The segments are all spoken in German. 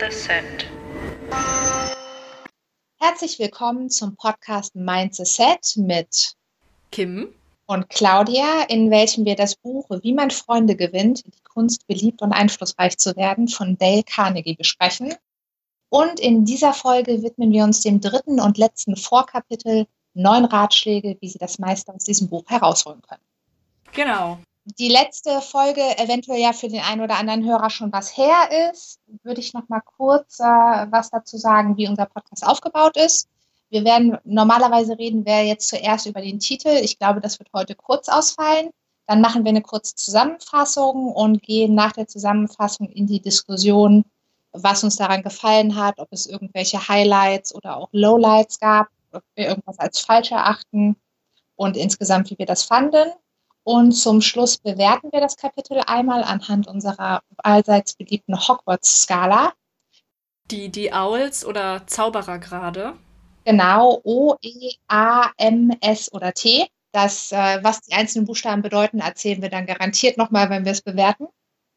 the Set. Herzlich willkommen zum Podcast Mind the Set mit Kim und Claudia, in welchem wir das Buch Wie man Freunde gewinnt, die Kunst beliebt und einflussreich zu werden von Dale Carnegie besprechen. Und in dieser Folge widmen wir uns dem dritten und letzten Vorkapitel Neun Ratschläge, wie Sie das meiste aus diesem Buch herausholen können. Genau. Die letzte Folge, eventuell ja für den einen oder anderen Hörer schon was her ist, würde ich noch mal kurz äh, was dazu sagen, wie unser Podcast aufgebaut ist. Wir werden normalerweise reden wir jetzt zuerst über den Titel. Ich glaube, das wird heute kurz ausfallen. Dann machen wir eine kurze Zusammenfassung und gehen nach der Zusammenfassung in die Diskussion, was uns daran gefallen hat, ob es irgendwelche Highlights oder auch Lowlights gab, ob wir irgendwas als falsch erachten und insgesamt, wie wir das fanden. Und zum Schluss bewerten wir das Kapitel einmal anhand unserer allseits beliebten Hogwarts-Skala. Die, die Owls oder Zauberer gerade. Genau, O, E, A, M, S oder T. Das, äh, was die einzelnen Buchstaben bedeuten, erzählen wir dann garantiert nochmal, wenn wir es bewerten.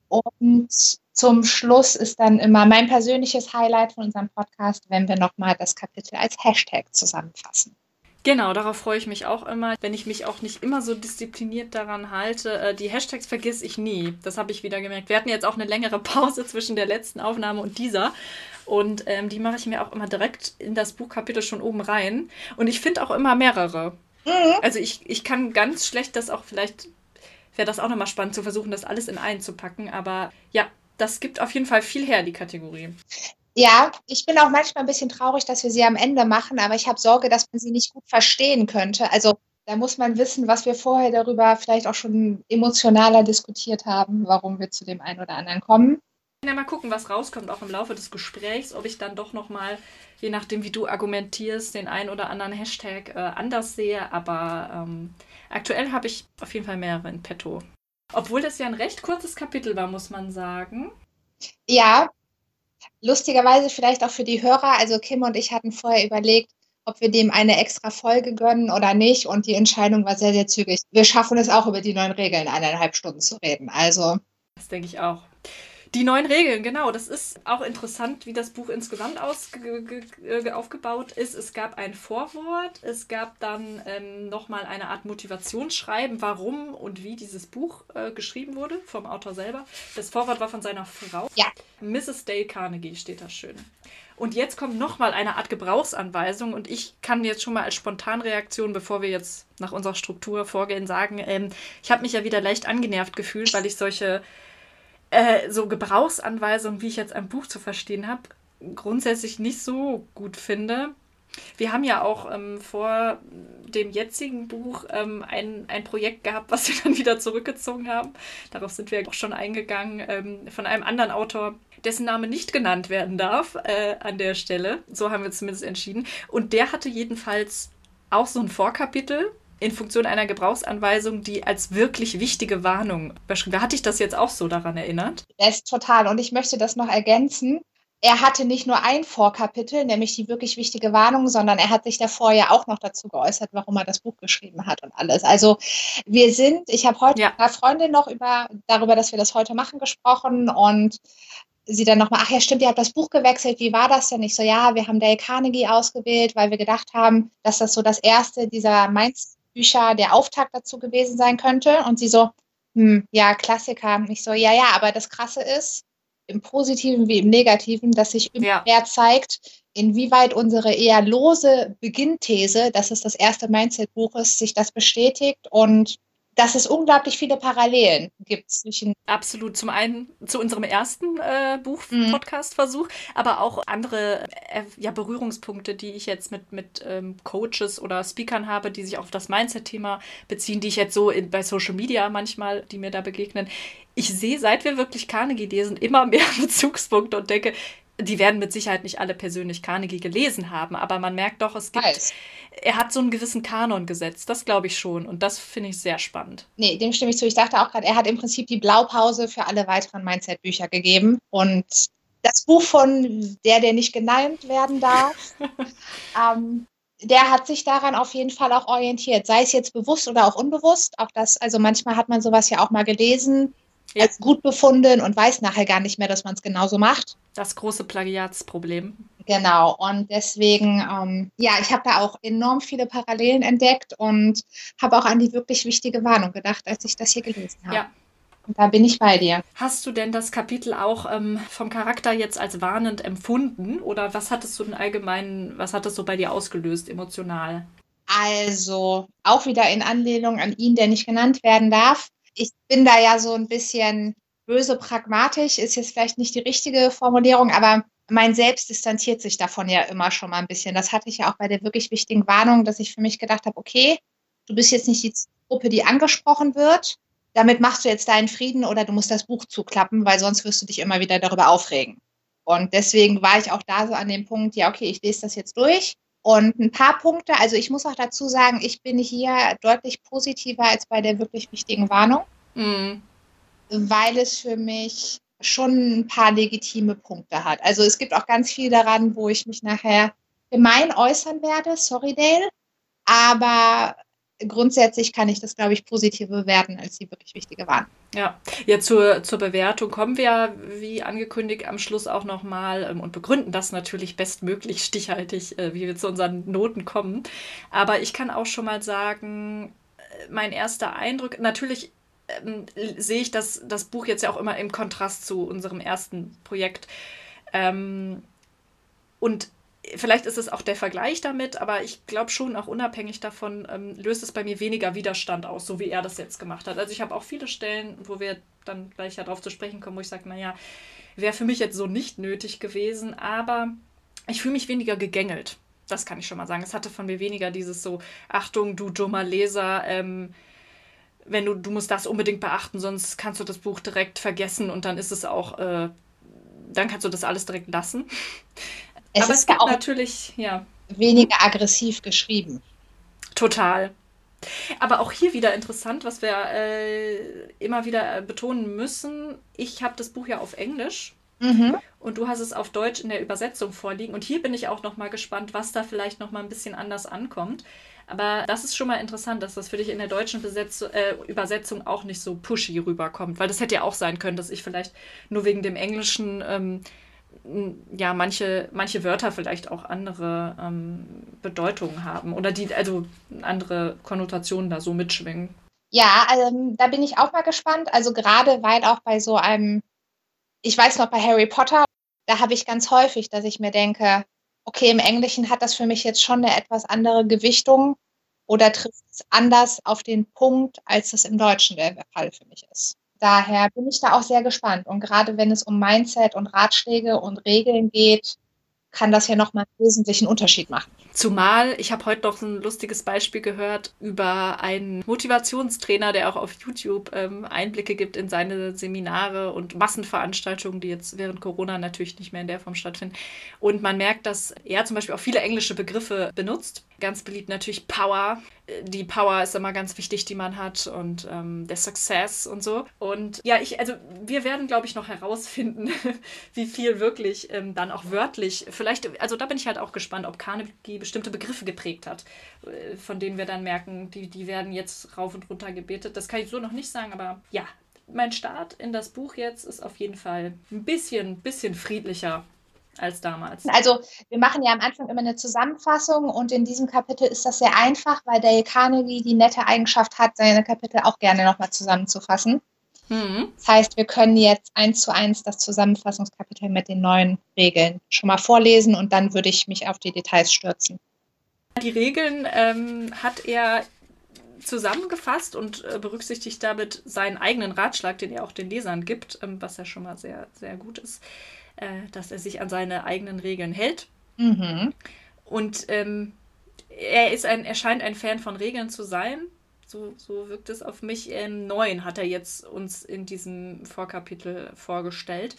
Und zum Schluss ist dann immer mein persönliches Highlight von unserem Podcast, wenn wir nochmal das Kapitel als Hashtag zusammenfassen. Genau, darauf freue ich mich auch immer, wenn ich mich auch nicht immer so diszipliniert daran halte. Äh, die Hashtags vergesse ich nie. Das habe ich wieder gemerkt. Wir hatten jetzt auch eine längere Pause zwischen der letzten Aufnahme und dieser. Und ähm, die mache ich mir auch immer direkt in das Buchkapitel schon oben rein. Und ich finde auch immer mehrere. Mhm. Also ich, ich kann ganz schlecht das auch, vielleicht wäre das auch nochmal spannend zu versuchen, das alles in einen zu packen. Aber ja, das gibt auf jeden Fall viel her, die Kategorie. Ja, ich bin auch manchmal ein bisschen traurig, dass wir sie am Ende machen, aber ich habe Sorge, dass man sie nicht gut verstehen könnte. Also da muss man wissen, was wir vorher darüber vielleicht auch schon emotionaler diskutiert haben, warum wir zu dem einen oder anderen kommen. Ja, mal gucken, was rauskommt, auch im Laufe des Gesprächs, ob ich dann doch nochmal, je nachdem, wie du argumentierst, den einen oder anderen Hashtag äh, anders sehe. Aber ähm, aktuell habe ich auf jeden Fall mehrere in petto. Obwohl das ja ein recht kurzes Kapitel war, muss man sagen. Ja, lustigerweise vielleicht auch für die Hörer, also Kim und ich hatten vorher überlegt, ob wir dem eine extra Folge gönnen oder nicht. Und die Entscheidung war sehr, sehr zügig. Wir schaffen es auch, über die neuen Regeln eineinhalb Stunden zu reden. Also. Das denke ich auch. Die neuen Regeln, genau. Das ist auch interessant, wie das Buch insgesamt aufgebaut ist. Es gab ein Vorwort, es gab dann ähm, nochmal eine Art Motivationsschreiben, warum und wie dieses Buch äh, geschrieben wurde vom Autor selber. Das Vorwort war von seiner Frau. Ja. Mrs. Dale Carnegie steht da schön. Und jetzt kommt nochmal eine Art Gebrauchsanweisung und ich kann jetzt schon mal als Spontanreaktion, bevor wir jetzt nach unserer Struktur vorgehen, sagen, ähm, ich habe mich ja wieder leicht angenervt gefühlt, weil ich solche äh, so Gebrauchsanweisungen, wie ich jetzt ein Buch zu verstehen habe, grundsätzlich nicht so gut finde. Wir haben ja auch ähm, vor dem jetzigen Buch ähm, ein, ein Projekt gehabt, was wir dann wieder zurückgezogen haben. Darauf sind wir auch schon eingegangen, ähm, von einem anderen Autor, dessen Name nicht genannt werden darf äh, an der Stelle. So haben wir zumindest entschieden. Und der hatte jedenfalls auch so ein Vorkapitel, in Funktion einer Gebrauchsanweisung, die als wirklich wichtige Warnung beschrieben. Hatte ich das jetzt auch so daran erinnert? Das total. Und ich möchte das noch ergänzen. Er hatte nicht nur ein Vorkapitel, nämlich die wirklich wichtige Warnung, sondern er hat sich davor ja auch noch dazu geäußert, warum er das Buch geschrieben hat und alles. Also wir sind, ich habe heute ja. mit einer Freundin noch über, darüber, dass wir das heute machen, gesprochen und sie dann nochmal, ach ja, stimmt, ihr habt das Buch gewechselt, wie war das denn? Ich so, ja, wir haben Dale Carnegie ausgewählt, weil wir gedacht haben, dass das so das erste dieser Mainz Bücher der Auftakt dazu gewesen sein könnte. Und sie so, hm, ja, Klassiker. Ich so, ja, ja, aber das Krasse ist, im Positiven wie im Negativen, dass sich immer ja. mehr zeigt, inwieweit unsere eher lose Beginnthese, dass es das erste Mindset-Buch ist, sich das bestätigt und dass es unglaublich viele Parallelen gibt zwischen. Absolut. Zum einen zu unserem ersten äh, Buch-Podcast-Versuch, mhm. aber auch andere äh, ja, Berührungspunkte, die ich jetzt mit, mit ähm, Coaches oder Speakern habe, die sich auf das Mindset-Thema beziehen, die ich jetzt so in, bei Social Media manchmal, die mir da begegnen. Ich sehe, seit wir wirklich Carnegie lesen, immer mehr Bezugspunkte und denke, die werden mit Sicherheit nicht alle persönlich Carnegie gelesen haben, aber man merkt doch, es gibt. Weiß. Er hat so einen gewissen Kanon gesetzt, das glaube ich schon. Und das finde ich sehr spannend. Nee, dem stimme ich zu. Ich dachte auch gerade, er hat im Prinzip die Blaupause für alle weiteren Mindset-Bücher gegeben. Und das Buch von der, der nicht genannt werden darf, ähm, der hat sich daran auf jeden Fall auch orientiert, sei es jetzt bewusst oder auch unbewusst. Auch das, also manchmal hat man sowas ja auch mal gelesen ja. als gut befunden und weiß nachher gar nicht mehr, dass man es genauso macht. Das große Plagiatsproblem. Genau, und deswegen, ähm, ja, ich habe da auch enorm viele Parallelen entdeckt und habe auch an die wirklich wichtige Warnung gedacht, als ich das hier gelesen habe. Ja. Und da bin ich bei dir. Hast du denn das Kapitel auch ähm, vom Charakter jetzt als warnend empfunden? Oder was hattest du denn allgemein, was hat das so bei dir ausgelöst, emotional? Also, auch wieder in Anlehnung an ihn, der nicht genannt werden darf. Ich bin da ja so ein bisschen böse pragmatisch, ist jetzt vielleicht nicht die richtige Formulierung, aber mein Selbst distanziert sich davon ja immer schon mal ein bisschen. Das hatte ich ja auch bei der wirklich wichtigen Warnung, dass ich für mich gedacht habe, okay, du bist jetzt nicht die Gruppe, die angesprochen wird. Damit machst du jetzt deinen Frieden oder du musst das Buch zuklappen, weil sonst wirst du dich immer wieder darüber aufregen. Und deswegen war ich auch da so an dem Punkt, ja, okay, ich lese das jetzt durch. Und ein paar Punkte, also ich muss auch dazu sagen, ich bin hier deutlich positiver als bei der wirklich wichtigen Warnung, mhm. weil es für mich schon ein paar legitime Punkte hat. Also es gibt auch ganz viel daran, wo ich mich nachher gemein äußern werde, sorry Dale, aber grundsätzlich kann ich das, glaube ich, positiver bewerten, als die wirklich wichtige waren. Ja, ja zur, zur Bewertung kommen wir, wie angekündigt, am Schluss auch nochmal ähm, und begründen das natürlich bestmöglich stichhaltig, äh, wie wir zu unseren Noten kommen. Aber ich kann auch schon mal sagen, äh, mein erster Eindruck, natürlich ähm, sehe ich das, das Buch jetzt ja auch immer im Kontrast zu unserem ersten Projekt. Ähm, und vielleicht ist es auch der Vergleich damit, aber ich glaube schon, auch unabhängig davon, ähm, löst es bei mir weniger Widerstand aus, so wie er das jetzt gemacht hat. Also ich habe auch viele Stellen, wo wir dann gleich ja drauf zu sprechen kommen, wo ich sage, naja, wäre für mich jetzt so nicht nötig gewesen, aber ich fühle mich weniger gegängelt. Das kann ich schon mal sagen. Es hatte von mir weniger dieses so, Achtung, du dummer Leser, ähm, wenn du, du musst das unbedingt beachten, sonst kannst du das Buch direkt vergessen und dann ist es auch, äh, dann kannst du das alles direkt lassen. Es Aber ist es gibt auch natürlich, ja. Weniger aggressiv geschrieben. Total. Aber auch hier wieder interessant, was wir äh, immer wieder äh, betonen müssen. Ich habe das Buch ja auf Englisch mhm. und du hast es auf Deutsch in der Übersetzung vorliegen. Und hier bin ich auch noch mal gespannt, was da vielleicht noch mal ein bisschen anders ankommt. Aber das ist schon mal interessant, dass das für dich in der deutschen Besetz äh, Übersetzung auch nicht so pushy rüberkommt. Weil das hätte ja auch sein können, dass ich vielleicht nur wegen dem Englischen ähm, ja manche, manche Wörter vielleicht auch andere ähm, Bedeutungen haben oder die, also andere Konnotationen da so mitschwingen. Ja, ähm, da bin ich auch mal gespannt. Also gerade weil auch bei so einem, ich weiß noch bei Harry Potter, da habe ich ganz häufig, dass ich mir denke, okay, im Englischen hat das für mich jetzt schon eine etwas andere Gewichtung oder trifft es anders auf den Punkt, als das im Deutschen der Fall für mich ist. Daher bin ich da auch sehr gespannt. Und gerade wenn es um Mindset und Ratschläge und Regeln geht, kann das ja nochmal einen wesentlichen Unterschied machen. Zumal, ich habe heute noch ein lustiges Beispiel gehört über einen Motivationstrainer, der auch auf YouTube ähm, Einblicke gibt in seine Seminare und Massenveranstaltungen, die jetzt während Corona natürlich nicht mehr in der Form stattfinden. Und man merkt, dass er zum Beispiel auch viele englische Begriffe benutzt. Ganz beliebt natürlich Power. Die Power ist immer ganz wichtig, die man hat und ähm, der Success und so. Und ja, ich, also wir werden, glaube ich, noch herausfinden, wie viel wirklich ähm, dann auch wörtlich, vielleicht, also da bin ich halt auch gespannt, ob Carnegie bestimmte Begriffe geprägt hat, äh, von denen wir dann merken, die, die werden jetzt rauf und runter gebetet. Das kann ich so noch nicht sagen, aber ja, mein Start in das Buch jetzt ist auf jeden Fall ein bisschen, bisschen friedlicher als damals. Also wir machen ja am Anfang immer eine Zusammenfassung und in diesem Kapitel ist das sehr einfach, weil Dale Carnegie die nette Eigenschaft hat, seine Kapitel auch gerne nochmal zusammenzufassen. Mhm. Das heißt, wir können jetzt eins zu eins das Zusammenfassungskapitel mit den neuen Regeln schon mal vorlesen und dann würde ich mich auf die Details stürzen. Die Regeln ähm, hat er zusammengefasst und äh, berücksichtigt damit seinen eigenen Ratschlag, den er auch den Lesern gibt, ähm, was ja schon mal sehr, sehr gut ist äh, dass er sich an seine eigenen Regeln hält. Mhm. Und ähm, er ist ein, er scheint ein Fan von Regeln zu sein. So, so wirkt es auf mich. Ähm, neun hat er jetzt uns in diesem Vorkapitel vorgestellt.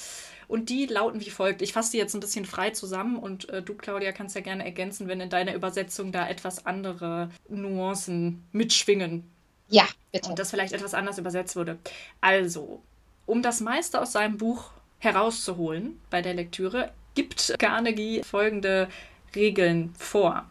Und die lauten wie folgt. Ich fasse die jetzt ein bisschen frei zusammen und äh, du, Claudia, kannst ja gerne ergänzen, wenn in deiner Übersetzung da etwas andere Nuancen mitschwingen. Ja, bitte. Und das vielleicht etwas anders übersetzt wurde. Also, um das meiste aus seinem Buch herauszuholen bei der Lektüre, gibt Carnegie folgende Regeln vor.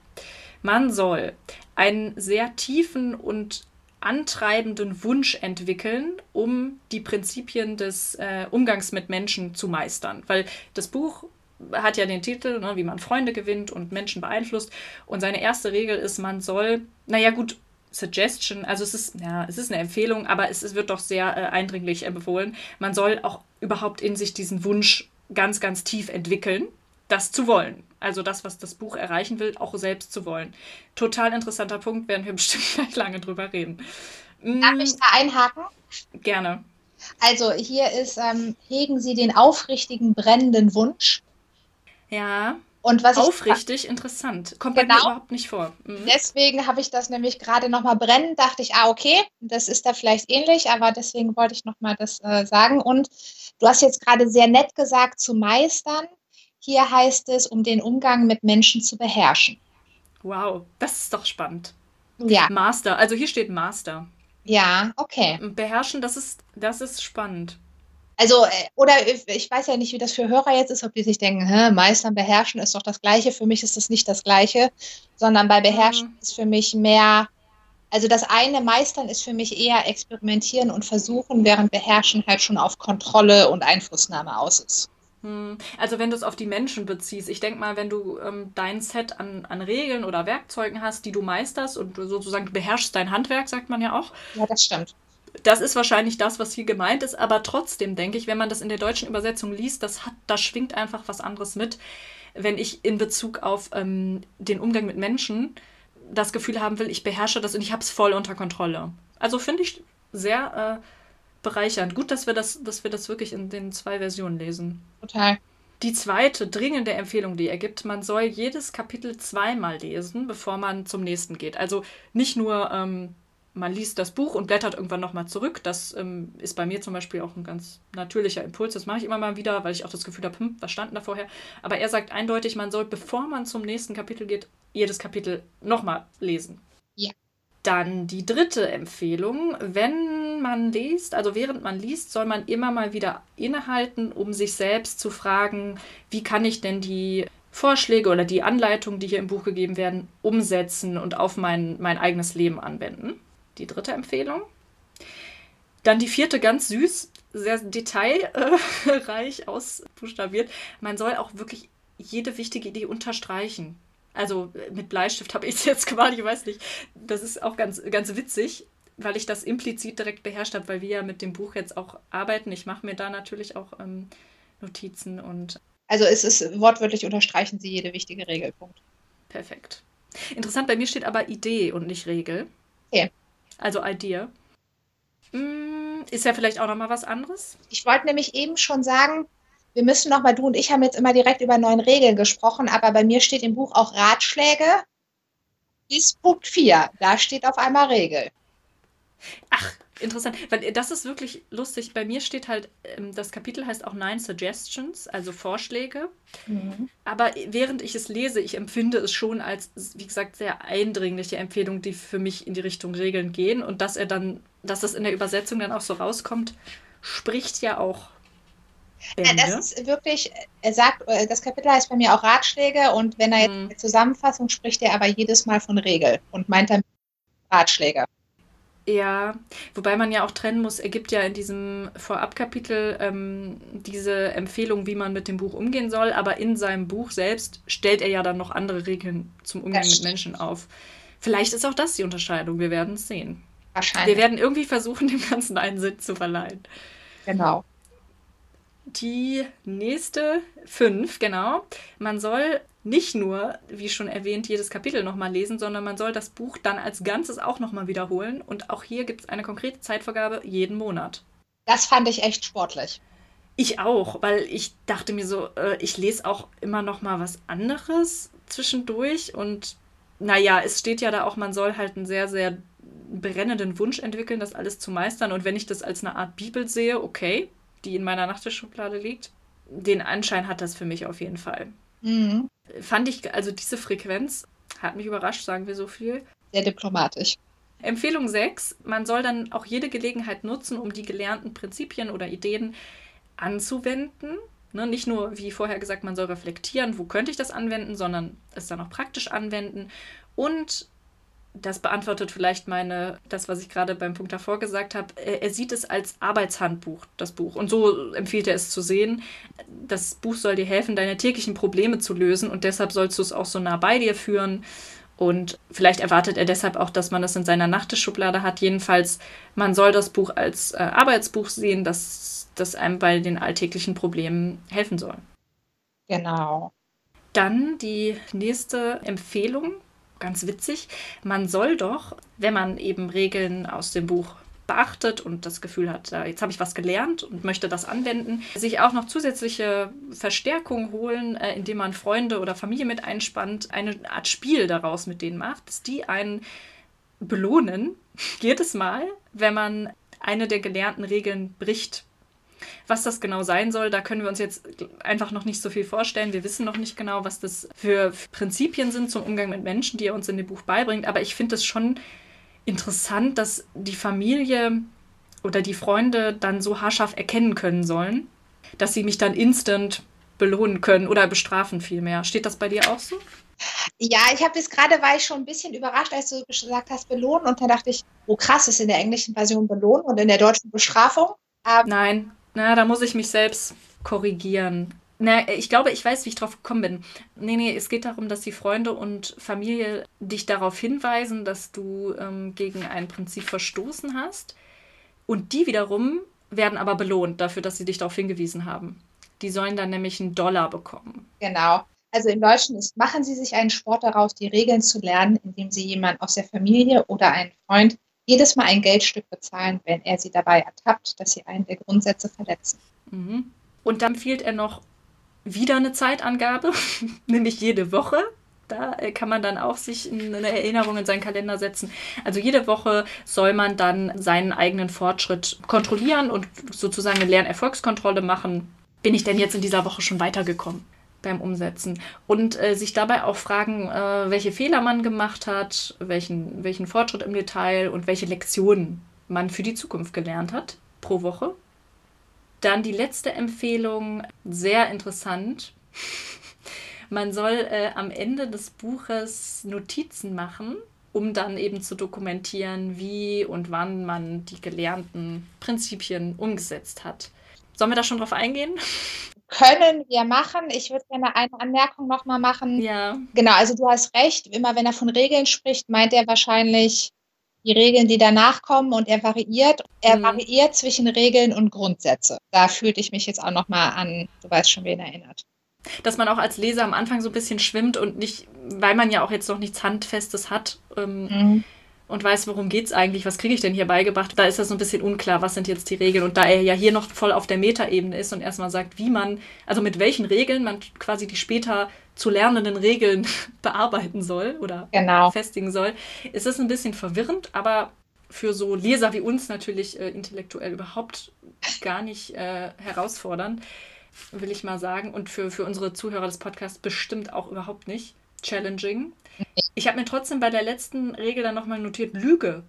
Man soll einen sehr tiefen und antreibenden Wunsch entwickeln, um die Prinzipien des äh, Umgangs mit Menschen zu meistern. Weil das Buch hat ja den Titel, ne, wie man Freunde gewinnt und Menschen beeinflusst. Und seine erste Regel ist, man soll, naja gut, Suggestion, also es ist, ja, es ist eine Empfehlung, aber es, es wird doch sehr äh, eindringlich empfohlen. Man soll auch überhaupt in sich diesen Wunsch ganz, ganz tief entwickeln, das zu wollen. Also das, was das Buch erreichen will, auch selbst zu wollen. Total interessanter Punkt, werden wir bestimmt gleich lange drüber reden. Darf ich da einhaken? Gerne. Also hier ist, ähm, hegen Sie den aufrichtigen, brennenden Wunsch. Ja. Und was Aufrichtig ich, interessant. Kommt genau, bei mir genau. überhaupt nicht vor. Mhm. Deswegen habe ich das nämlich gerade nochmal brennen, dachte ich, ah, okay, das ist da vielleicht ähnlich, aber deswegen wollte ich nochmal das äh, sagen. Und du hast jetzt gerade sehr nett gesagt, zu meistern. Hier heißt es, um den Umgang mit Menschen zu beherrschen. Wow, das ist doch spannend. Ja. Master, also hier steht Master. Ja, okay. Beherrschen, das ist, das ist spannend. Also, äh, oder ich weiß ja nicht, wie das für Hörer jetzt ist, ob die sich denken, Hä, meistern, beherrschen ist doch das Gleiche. Für mich ist das nicht das Gleiche, sondern bei beherrschen mhm. ist für mich mehr, also das eine meistern ist für mich eher experimentieren und versuchen, während beherrschen halt schon auf Kontrolle und Einflussnahme aus ist. Hm. Also wenn du es auf die Menschen beziehst, ich denke mal, wenn du ähm, dein Set an, an Regeln oder Werkzeugen hast, die du meisterst und du sozusagen beherrschst dein Handwerk, sagt man ja auch. Ja, das stimmt das ist wahrscheinlich das, was hier gemeint ist, aber trotzdem denke ich, wenn man das in der deutschen Übersetzung liest, das hat, da schwingt einfach was anderes mit, wenn ich in Bezug auf ähm, den Umgang mit Menschen das Gefühl haben will, ich beherrsche das und ich habe es voll unter Kontrolle. Also finde ich sehr äh, bereichernd. Gut, dass wir das, dass wir das wirklich in den zwei Versionen lesen. Total. Die zweite dringende Empfehlung, die er gibt, man soll jedes Kapitel zweimal lesen, bevor man zum nächsten geht. Also nicht nur ähm, man liest das Buch und blättert irgendwann nochmal zurück. Das ähm, ist bei mir zum Beispiel auch ein ganz natürlicher Impuls. Das mache ich immer mal wieder, weil ich auch das Gefühl habe, hm, was stand da vorher? Aber er sagt eindeutig, man soll, bevor man zum nächsten Kapitel geht, jedes Kapitel nochmal lesen. Dann die dritte Empfehlung, wenn man liest, also während man liest, soll man immer mal wieder innehalten, um sich selbst zu fragen, wie kann ich denn die Vorschläge oder die Anleitungen, die hier im Buch gegeben werden, umsetzen und auf mein, mein eigenes Leben anwenden die dritte Empfehlung. Dann die vierte, ganz süß, sehr detailreich ausbuchstabiert. Man soll auch wirklich jede wichtige Idee unterstreichen. Also äh, mit Bleistift habe ich es jetzt gemacht, ich weiß nicht. Das ist auch ganz, ganz witzig, weil ich das implizit direkt beherrscht habe, weil wir ja mit dem Buch jetzt auch arbeiten. Ich mache mir da natürlich auch ähm, Notizen und. Also es ist wortwörtlich unterstreichen Sie jede wichtige Regelpunkt. Perfekt. Interessant, bei mir steht aber Idee und nicht Regel. Okay. Also Idea. Hm, ist ja vielleicht auch nochmal was anderes. Ich wollte nämlich eben schon sagen, wir müssen nochmal, du und ich haben jetzt immer direkt über neun Regeln gesprochen, aber bei mir steht im Buch auch Ratschläge bis Punkt 4. Da steht auf einmal Regel. Ach, interessant, weil das ist wirklich lustig. Bei mir steht halt, ähm, das Kapitel heißt auch Nine Suggestions, also Vorschläge. Mhm. Aber während ich es lese, ich empfinde es schon als, wie gesagt, sehr eindringliche Empfehlung, die für mich in die Richtung Regeln gehen. Und dass er dann, dass das in der Übersetzung dann auch so rauskommt, spricht ja auch. Ja, das ist wirklich, er sagt, äh, das Kapitel heißt bei mir auch Ratschläge und wenn er jetzt mhm. eine Zusammenfassung spricht, er aber jedes Mal von Regel und meint dann Ratschläge. Ja, wobei man ja auch trennen muss, er gibt ja in diesem Vorabkapitel ähm, diese Empfehlung, wie man mit dem Buch umgehen soll, aber in seinem Buch selbst stellt er ja dann noch andere Regeln zum Umgang mit Menschen auf. Vielleicht ist auch das die Unterscheidung, wir werden es sehen. Wahrscheinlich. Wir werden irgendwie versuchen, dem Ganzen einen Sinn zu verleihen. Genau. Die nächste fünf, genau. Man soll nicht nur, wie schon erwähnt, jedes Kapitel nochmal lesen, sondern man soll das Buch dann als Ganzes auch nochmal wiederholen. Und auch hier gibt es eine konkrete Zeitvorgabe jeden Monat. Das fand ich echt sportlich. Ich auch, weil ich dachte mir so, äh, ich lese auch immer noch mal was anderes zwischendurch und naja, es steht ja da auch, man soll halt einen sehr, sehr brennenden Wunsch entwickeln, das alles zu meistern. Und wenn ich das als eine Art Bibel sehe, okay, die in meiner Nachttischschublade liegt, den Anschein hat das für mich auf jeden Fall. Mhm fand ich, also diese Frequenz hat mich überrascht, sagen wir so viel. Sehr diplomatisch. Empfehlung 6, man soll dann auch jede Gelegenheit nutzen, um die gelernten Prinzipien oder Ideen anzuwenden. Ne, nicht nur, wie vorher gesagt, man soll reflektieren, wo könnte ich das anwenden, sondern es dann auch praktisch anwenden. Und das beantwortet vielleicht meine, das, was ich gerade beim Punkt davor gesagt habe. Er, sieht es als Arbeitshandbuch, das Buch. Und so empfiehlt er es zu sehen. Das Buch soll dir helfen, deine täglichen Probleme zu lösen und deshalb sollst du es auch so nah bei dir führen. Und vielleicht erwartet er deshalb auch, dass man das in seiner Nachttischschublade hat. Jedenfalls, man soll das Buch als äh, Arbeitsbuch sehen, das, das einem bei den alltäglichen Problemen helfen soll. Genau. Dann die nächste Empfehlung, ganz witzig. Man soll doch, wenn man eben Regeln aus dem Buch beachtet und das Gefühl hat, jetzt habe ich was gelernt und möchte das anwenden, sich auch noch zusätzliche Verstärkung holen, äh, indem man Freunde oder Familie mit einspannt, eine Art Spiel daraus mit denen macht, die einen belohnen, jedes Mal, wenn man eine der gelernten Regeln bricht. Was das genau sein soll, da können wir uns jetzt einfach noch nicht so viel vorstellen. Wir wissen noch nicht genau, was das für Prinzipien sind zum Umgang mit Menschen, die er uns in dem Buch beibringt. Aber ich finde es schon interessant, dass die Familie oder die Freunde dann so haarscharf erkennen können sollen, dass sie mich dann instant belohnen können oder bestrafen vielmehr. Steht das bei dir auch so? Ja, ich habe jetzt gerade, war ich schon ein bisschen überrascht, als du gesagt hast, belohnen. Und da dachte ich, oh krass, ist in der englischen Version belohnen und in der deutschen Bestrafung. Ähm, Nein, na, da muss ich mich selbst korrigieren. Na, ich glaube, ich weiß, wie ich drauf gekommen bin. Nee, nee, es geht darum, dass die Freunde und Familie dich darauf hinweisen, dass du ähm, gegen ein Prinzip verstoßen hast. Und die wiederum werden aber belohnt dafür, dass sie dich darauf hingewiesen haben. Die sollen dann nämlich einen Dollar bekommen. Genau. Also im Deutschen ist, machen Sie sich einen Sport daraus, die Regeln zu lernen, indem Sie jemanden aus der Familie oder einen Freund jedes Mal ein Geldstück bezahlen, wenn er sie dabei ertappt, dass sie einen der Grundsätze verletzen. Mhm. Und dann fehlt er noch wieder eine Zeitangabe, nämlich jede Woche. Da äh, kann man dann auch sich eine Erinnerung in seinen Kalender setzen. Also jede Woche soll man dann seinen eigenen Fortschritt kontrollieren und sozusagen eine Lernerfolgskontrolle machen. Bin ich denn jetzt in dieser Woche schon weitergekommen? Beim Umsetzen. Und äh, sich dabei auch fragen, äh, welche Fehler man gemacht hat, welchen, welchen Fortschritt im Detail und welche Lektionen man für die Zukunft gelernt hat pro Woche. Dann die letzte Empfehlung, sehr interessant. man soll äh, am Ende des Buches Notizen machen, um dann eben zu dokumentieren, wie und wann man die gelernten Prinzipien umgesetzt hat. Sollen wir da schon drauf eingehen? können wir machen. Ich würde gerne eine Anmerkung nochmal machen. Ja. Genau, also du hast recht. Immer wenn er von Regeln spricht, meint er wahrscheinlich die Regeln, die danach kommen und er variiert. Er mhm. variiert zwischen Regeln und Grundsätze. Da fühlte ich mich jetzt auch nochmal an, du weißt schon, wen erinnert. Dass man auch als Leser am Anfang so ein bisschen schwimmt und nicht, weil man ja auch jetzt noch nichts Handfestes hat. Ähm, mhm und weiß, worum geht es eigentlich, was kriege ich denn hier beigebracht, da ist das so ein bisschen unklar, was sind jetzt die Regeln. Und da er ja hier noch voll auf der Metaebene ist und erstmal sagt, wie man, also mit welchen Regeln man quasi die später zu lernenden Regeln bearbeiten soll oder genau. festigen soll, ist es ein bisschen verwirrend, aber für so Leser wie uns natürlich äh, intellektuell überhaupt gar nicht äh, herausfordernd, will ich mal sagen. Und für, für unsere Zuhörer des Podcasts bestimmt auch überhaupt nicht challenging. Ich habe mir trotzdem bei der letzten Regel dann nochmal notiert, Lüge.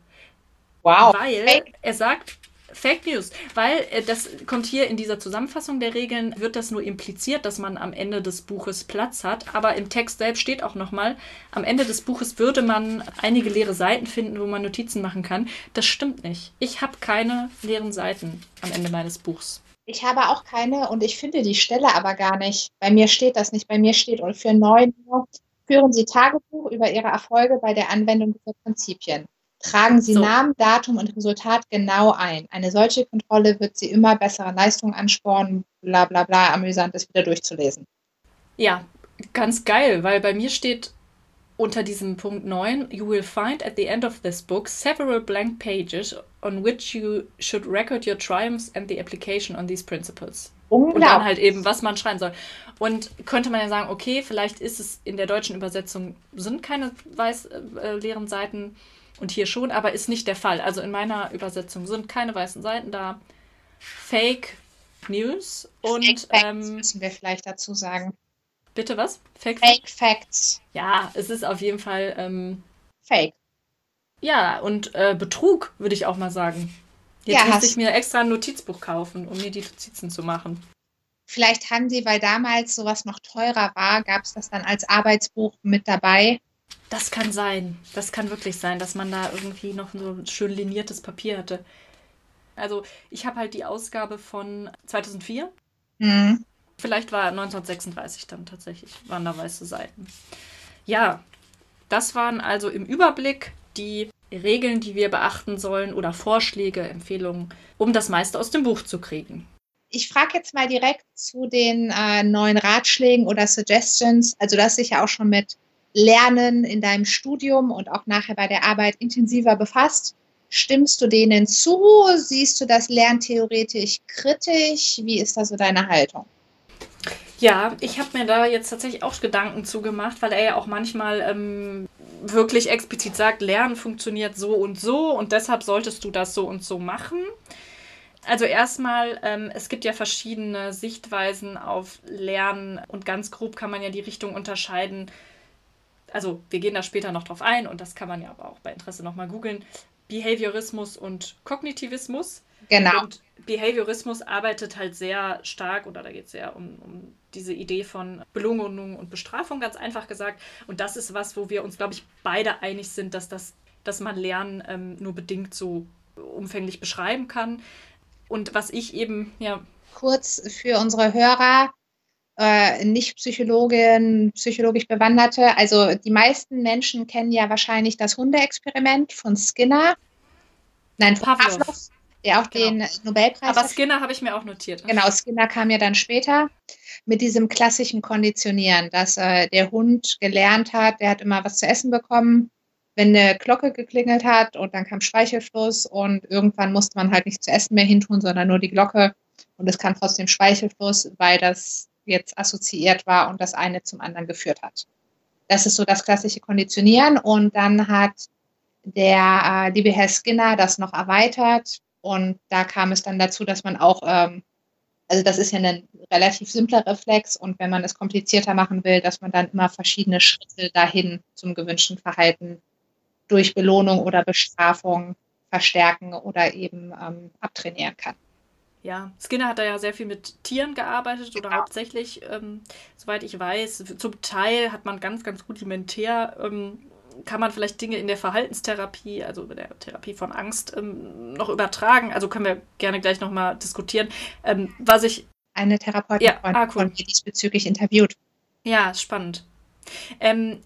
Wow. Weil Fake. er sagt, Fake News, weil äh, das kommt hier in dieser Zusammenfassung der Regeln, wird das nur impliziert, dass man am Ende des Buches Platz hat, aber im Text selbst steht auch nochmal, am Ende des Buches würde man einige leere Seiten finden, wo man Notizen machen kann. Das stimmt nicht. Ich habe keine leeren Seiten am Ende meines Buchs. Ich habe auch keine und ich finde die Stelle aber gar nicht. Bei mir steht das nicht. Bei mir steht und für neun Führen Sie Tagebuch über Ihre Erfolge bei der Anwendung dieser Prinzipien. Tragen Sie so. Namen, Datum und Resultat genau ein. Eine solche Kontrolle wird Sie immer bessere Leistungen anspornen, bla bla bla, amüsant ist wieder durchzulesen. Ja, ganz geil, weil bei mir steht unter diesem Punkt 9, you will find at the end of this book several blank pages on which you should record your triumphs and the application on these principles. Und dann halt eben, was man schreiben soll. Und könnte man ja sagen, okay, vielleicht ist es in der deutschen Übersetzung, sind keine weiß, äh, leeren Seiten und hier schon, aber ist nicht der Fall. Also in meiner Übersetzung sind keine weißen Seiten da. Fake News und. Fake Facts ähm, müssen wir vielleicht dazu sagen. Bitte was? Fake, Fake Facts. Ja, es ist auf jeden Fall. Ähm, Fake. Ja, und äh, Betrug, würde ich auch mal sagen. Jetzt ja, müsste ich mir extra ein Notizbuch kaufen, um mir die Notizen zu machen. Vielleicht haben sie, weil damals sowas noch teurer war, gab es das dann als Arbeitsbuch mit dabei. Das kann sein. Das kann wirklich sein, dass man da irgendwie noch so ein schön liniertes Papier hatte. Also ich habe halt die Ausgabe von 2004. Mhm. Vielleicht war 1936 dann tatsächlich, waren da weiße Seiten. Ja, das waren also im Überblick die Regeln, die wir beachten sollen oder Vorschläge, Empfehlungen, um das meiste aus dem Buch zu kriegen. Ich frage jetzt mal direkt zu den äh, neuen Ratschlägen oder Suggestions. Also du hast dich ja auch schon mit Lernen in deinem Studium und auch nachher bei der Arbeit intensiver befasst. Stimmst du denen zu? Siehst du das lerntheoretisch kritisch? Wie ist da so deine Haltung? Ja, ich habe mir da jetzt tatsächlich auch Gedanken zugemacht, weil er ja auch manchmal ähm, wirklich explizit sagt, Lernen funktioniert so und so und deshalb solltest du das so und so machen. Also erstmal, ähm, es gibt ja verschiedene Sichtweisen auf Lernen und ganz grob kann man ja die Richtung unterscheiden. Also wir gehen da später noch drauf ein und das kann man ja aber auch bei Interesse nochmal googeln. Behaviorismus und Kognitivismus. Genau. Und Behaviorismus arbeitet halt sehr stark, oder da geht es sehr um, um diese Idee von Belohnung und Bestrafung, ganz einfach gesagt. Und das ist was, wo wir uns, glaube ich, beide einig sind, dass, das, dass man Lernen ähm, nur bedingt so umfänglich beschreiben kann. Und was ich eben, ja. Kurz für unsere Hörer, äh, nicht Psychologin, psychologisch Bewanderte. Also die meisten Menschen kennen ja wahrscheinlich das Hundeexperiment von Skinner. Nein, von Pavlov. Pavlov der auch genau. den Nobelpreis. Aber Skinner habe ich mir auch notiert. Genau, Skinner kam ja dann später mit diesem klassischen Konditionieren, dass äh, der Hund gelernt hat, der hat immer was zu essen bekommen, wenn eine Glocke geklingelt hat und dann kam Speichelfluss und irgendwann musste man halt nicht zu essen mehr hintun, sondern nur die Glocke. Und es kam trotzdem Speichelfluss, weil das jetzt assoziiert war und das eine zum anderen geführt hat. Das ist so das klassische Konditionieren. Und dann hat der äh, liebe Herr Skinner das noch erweitert. Und da kam es dann dazu, dass man auch, ähm, also das ist ja ein relativ simpler Reflex. Und wenn man es komplizierter machen will, dass man dann immer verschiedene Schritte dahin zum gewünschten Verhalten durch Belohnung oder Bestrafung verstärken oder eben ähm, abtrainieren kann. Ja, Skinner hat da ja sehr viel mit Tieren gearbeitet oder ja. hauptsächlich, ähm, soweit ich weiß, zum Teil hat man ganz, ganz rudimentär ähm, kann man vielleicht Dinge in der Verhaltenstherapie, also in der Therapie von Angst, ähm, noch übertragen? Also können wir gerne gleich nochmal diskutieren. Ähm, was ich. Eine Therapeutin ja, ah, cool. von mir diesbezüglich interviewt. Ja, spannend. Ähm,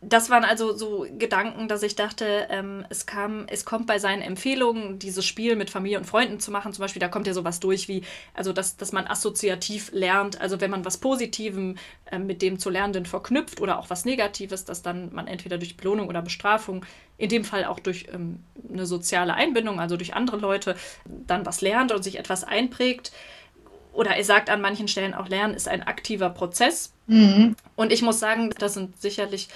das waren also so Gedanken, dass ich dachte, ähm, es kam, es kommt bei seinen Empfehlungen, dieses Spiel mit Familie und Freunden zu machen, zum Beispiel, da kommt ja sowas durch wie, also dass, dass man assoziativ lernt, also wenn man was Positivem äh, mit dem zu Lernenden verknüpft oder auch was Negatives, dass dann man entweder durch Belohnung oder Bestrafung, in dem Fall auch durch ähm, eine soziale Einbindung, also durch andere Leute, dann was lernt und sich etwas einprägt oder er sagt an manchen Stellen auch, Lernen ist ein aktiver Prozess. Mhm. Und ich muss sagen, das sind sicherlich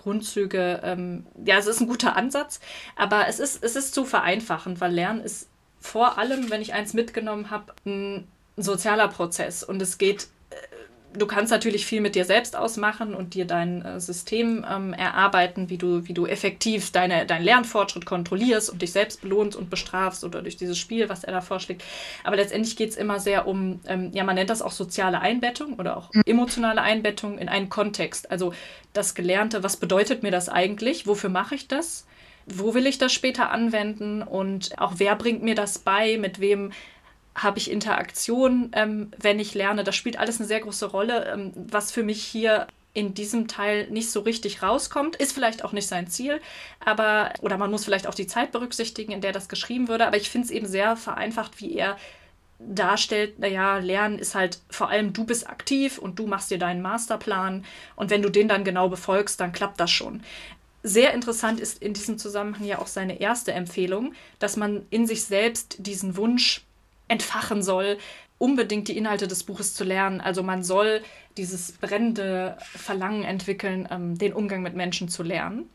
Grundzüge, ähm, ja, es ist ein guter Ansatz, aber es ist, es ist zu vereinfachend, weil Lernen ist vor allem, wenn ich eins mitgenommen habe, ein sozialer Prozess und es geht du kannst natürlich viel mit dir selbst ausmachen und dir dein äh, System ähm, erarbeiten, wie du, wie du effektiv deine, deinen Lernfortschritt kontrollierst und dich selbst belohnst und bestrafst oder durch dieses Spiel, was er da vorschlägt. Aber letztendlich geht es immer sehr um, ähm, ja, man nennt das auch soziale Einbettung oder auch mhm. emotionale Einbettung in einen Kontext. Also das Gelernte, was bedeutet mir das eigentlich? Wofür mache ich das? Wo will ich das später anwenden? Und auch wer bringt mir das bei? Mit wem habe ich Interaktion, ähm, wenn ich lerne. Das spielt alles eine sehr große Rolle. Ähm, was für mich hier in diesem Teil nicht so richtig rauskommt, ist vielleicht auch nicht sein Ziel, aber oder man muss vielleicht auch die Zeit berücksichtigen, in der das geschrieben würde. Aber ich finde es eben sehr vereinfacht, wie er darstellt, naja, Lernen ist halt vor allem, du bist aktiv und du machst dir deinen Masterplan und wenn du den dann genau befolgst, dann klappt das schon. Sehr interessant ist in diesem Zusammenhang ja auch seine erste Empfehlung, dass man in sich selbst diesen Wunsch entfachen soll, unbedingt die Inhalte des Buches zu lernen. Also man soll dieses brennende Verlangen entwickeln, ähm, den Umgang mit Menschen zu lernen.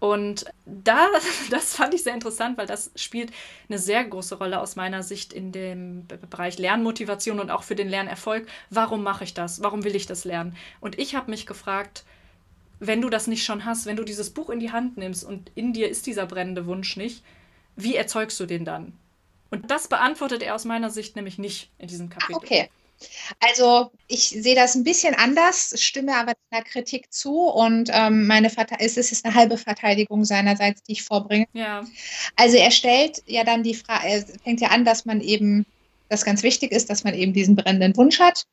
Und da, das fand ich sehr interessant, weil das spielt eine sehr große Rolle aus meiner Sicht in dem Bereich Lernmotivation und auch für den Lernerfolg. Warum mache ich das? Warum will ich das lernen? Und ich habe mich gefragt, wenn du das nicht schon hast, wenn du dieses Buch in die Hand nimmst und in dir ist dieser brennende Wunsch nicht, wie erzeugst du den dann? Und das beantwortet er aus meiner Sicht nämlich nicht in diesem Kapitel. Okay. Also ich sehe das ein bisschen anders, stimme aber einer Kritik zu und ähm, meine es ist eine halbe Verteidigung seinerseits, die ich vorbringe. Ja. Also er stellt ja dann die Frage, er fängt ja an, dass man eben, das ganz wichtig ist, dass man eben diesen brennenden Wunsch hat.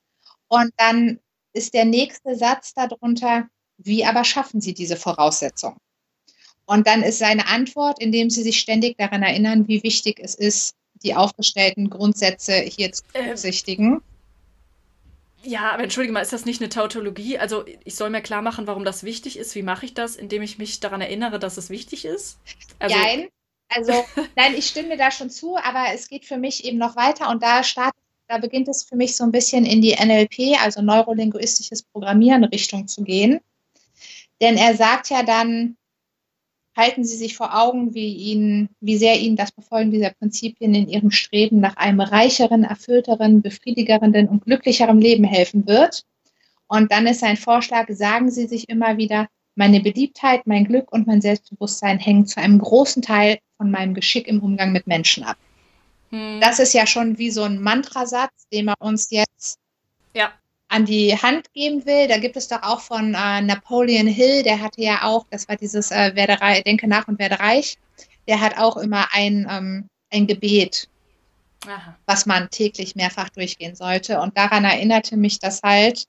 Und dann ist der nächste Satz darunter, wie aber schaffen Sie diese Voraussetzung? Und dann ist seine Antwort, indem Sie sich ständig daran erinnern, wie wichtig es ist, die aufgestellten Grundsätze hier zu ähm, berücksichtigen. Ähm ja, aber entschuldige mal, ist das nicht eine Tautologie? Also ich soll mir klar machen, warum das wichtig ist. Wie mache ich das? Indem ich mich daran erinnere, dass es wichtig ist? Also, nein, also nein, ich stimme da schon zu, aber es geht für mich eben noch weiter und da startet, da beginnt es für mich so ein bisschen in die NLP, also neurolinguistisches Programmieren Richtung zu gehen. Denn er sagt ja dann, halten Sie sich vor Augen, wie, Ihnen, wie sehr Ihnen das Befolgen dieser Prinzipien in Ihrem Streben nach einem reicheren, erfüllteren, befriedigerenden und glücklicheren Leben helfen wird. Und dann ist sein Vorschlag, sagen Sie sich immer wieder, meine Beliebtheit, mein Glück und mein Selbstbewusstsein hängen zu einem großen Teil von meinem Geschick im Umgang mit Menschen ab. Hm. Das ist ja schon wie so ein Mantrasatz, den man uns jetzt ja an die Hand geben will. Da gibt es doch auch von äh, Napoleon Hill, der hatte ja auch, das war dieses äh, werde reich, Denke nach und werde reich, der hat auch immer ein, ähm, ein Gebet, Aha. was man täglich mehrfach durchgehen sollte. Und daran erinnerte mich das halt.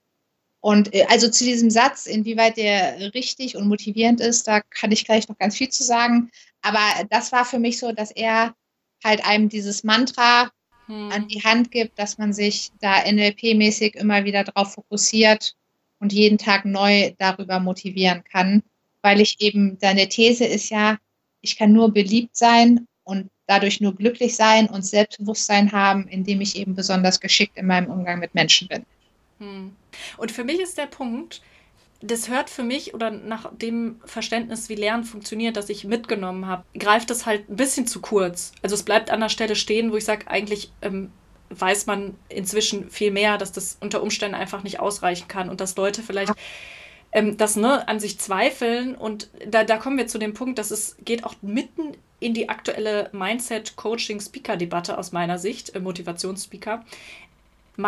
Und äh, also zu diesem Satz, inwieweit der richtig und motivierend ist, da kann ich gleich noch ganz viel zu sagen. Aber das war für mich so, dass er halt einem dieses Mantra hm. an die Hand gibt, dass man sich da NLP-mäßig immer wieder darauf fokussiert und jeden Tag neu darüber motivieren kann. Weil ich eben, deine These ist ja, ich kann nur beliebt sein und dadurch nur glücklich sein und Selbstbewusstsein haben, indem ich eben besonders geschickt in meinem Umgang mit Menschen bin. Hm. Und für mich ist der Punkt, das hört für mich oder nach dem Verständnis, wie Lernen funktioniert, das ich mitgenommen habe, greift das halt ein bisschen zu kurz. Also es bleibt an der Stelle stehen, wo ich sage, eigentlich ähm, weiß man inzwischen viel mehr, dass das unter Umständen einfach nicht ausreichen kann und dass Leute vielleicht ähm, das ne, an sich zweifeln. Und da, da kommen wir zu dem Punkt, dass es geht auch mitten in die aktuelle Mindset-Coaching-Speaker-Debatte aus meiner Sicht, äh, Motivationsspeaker.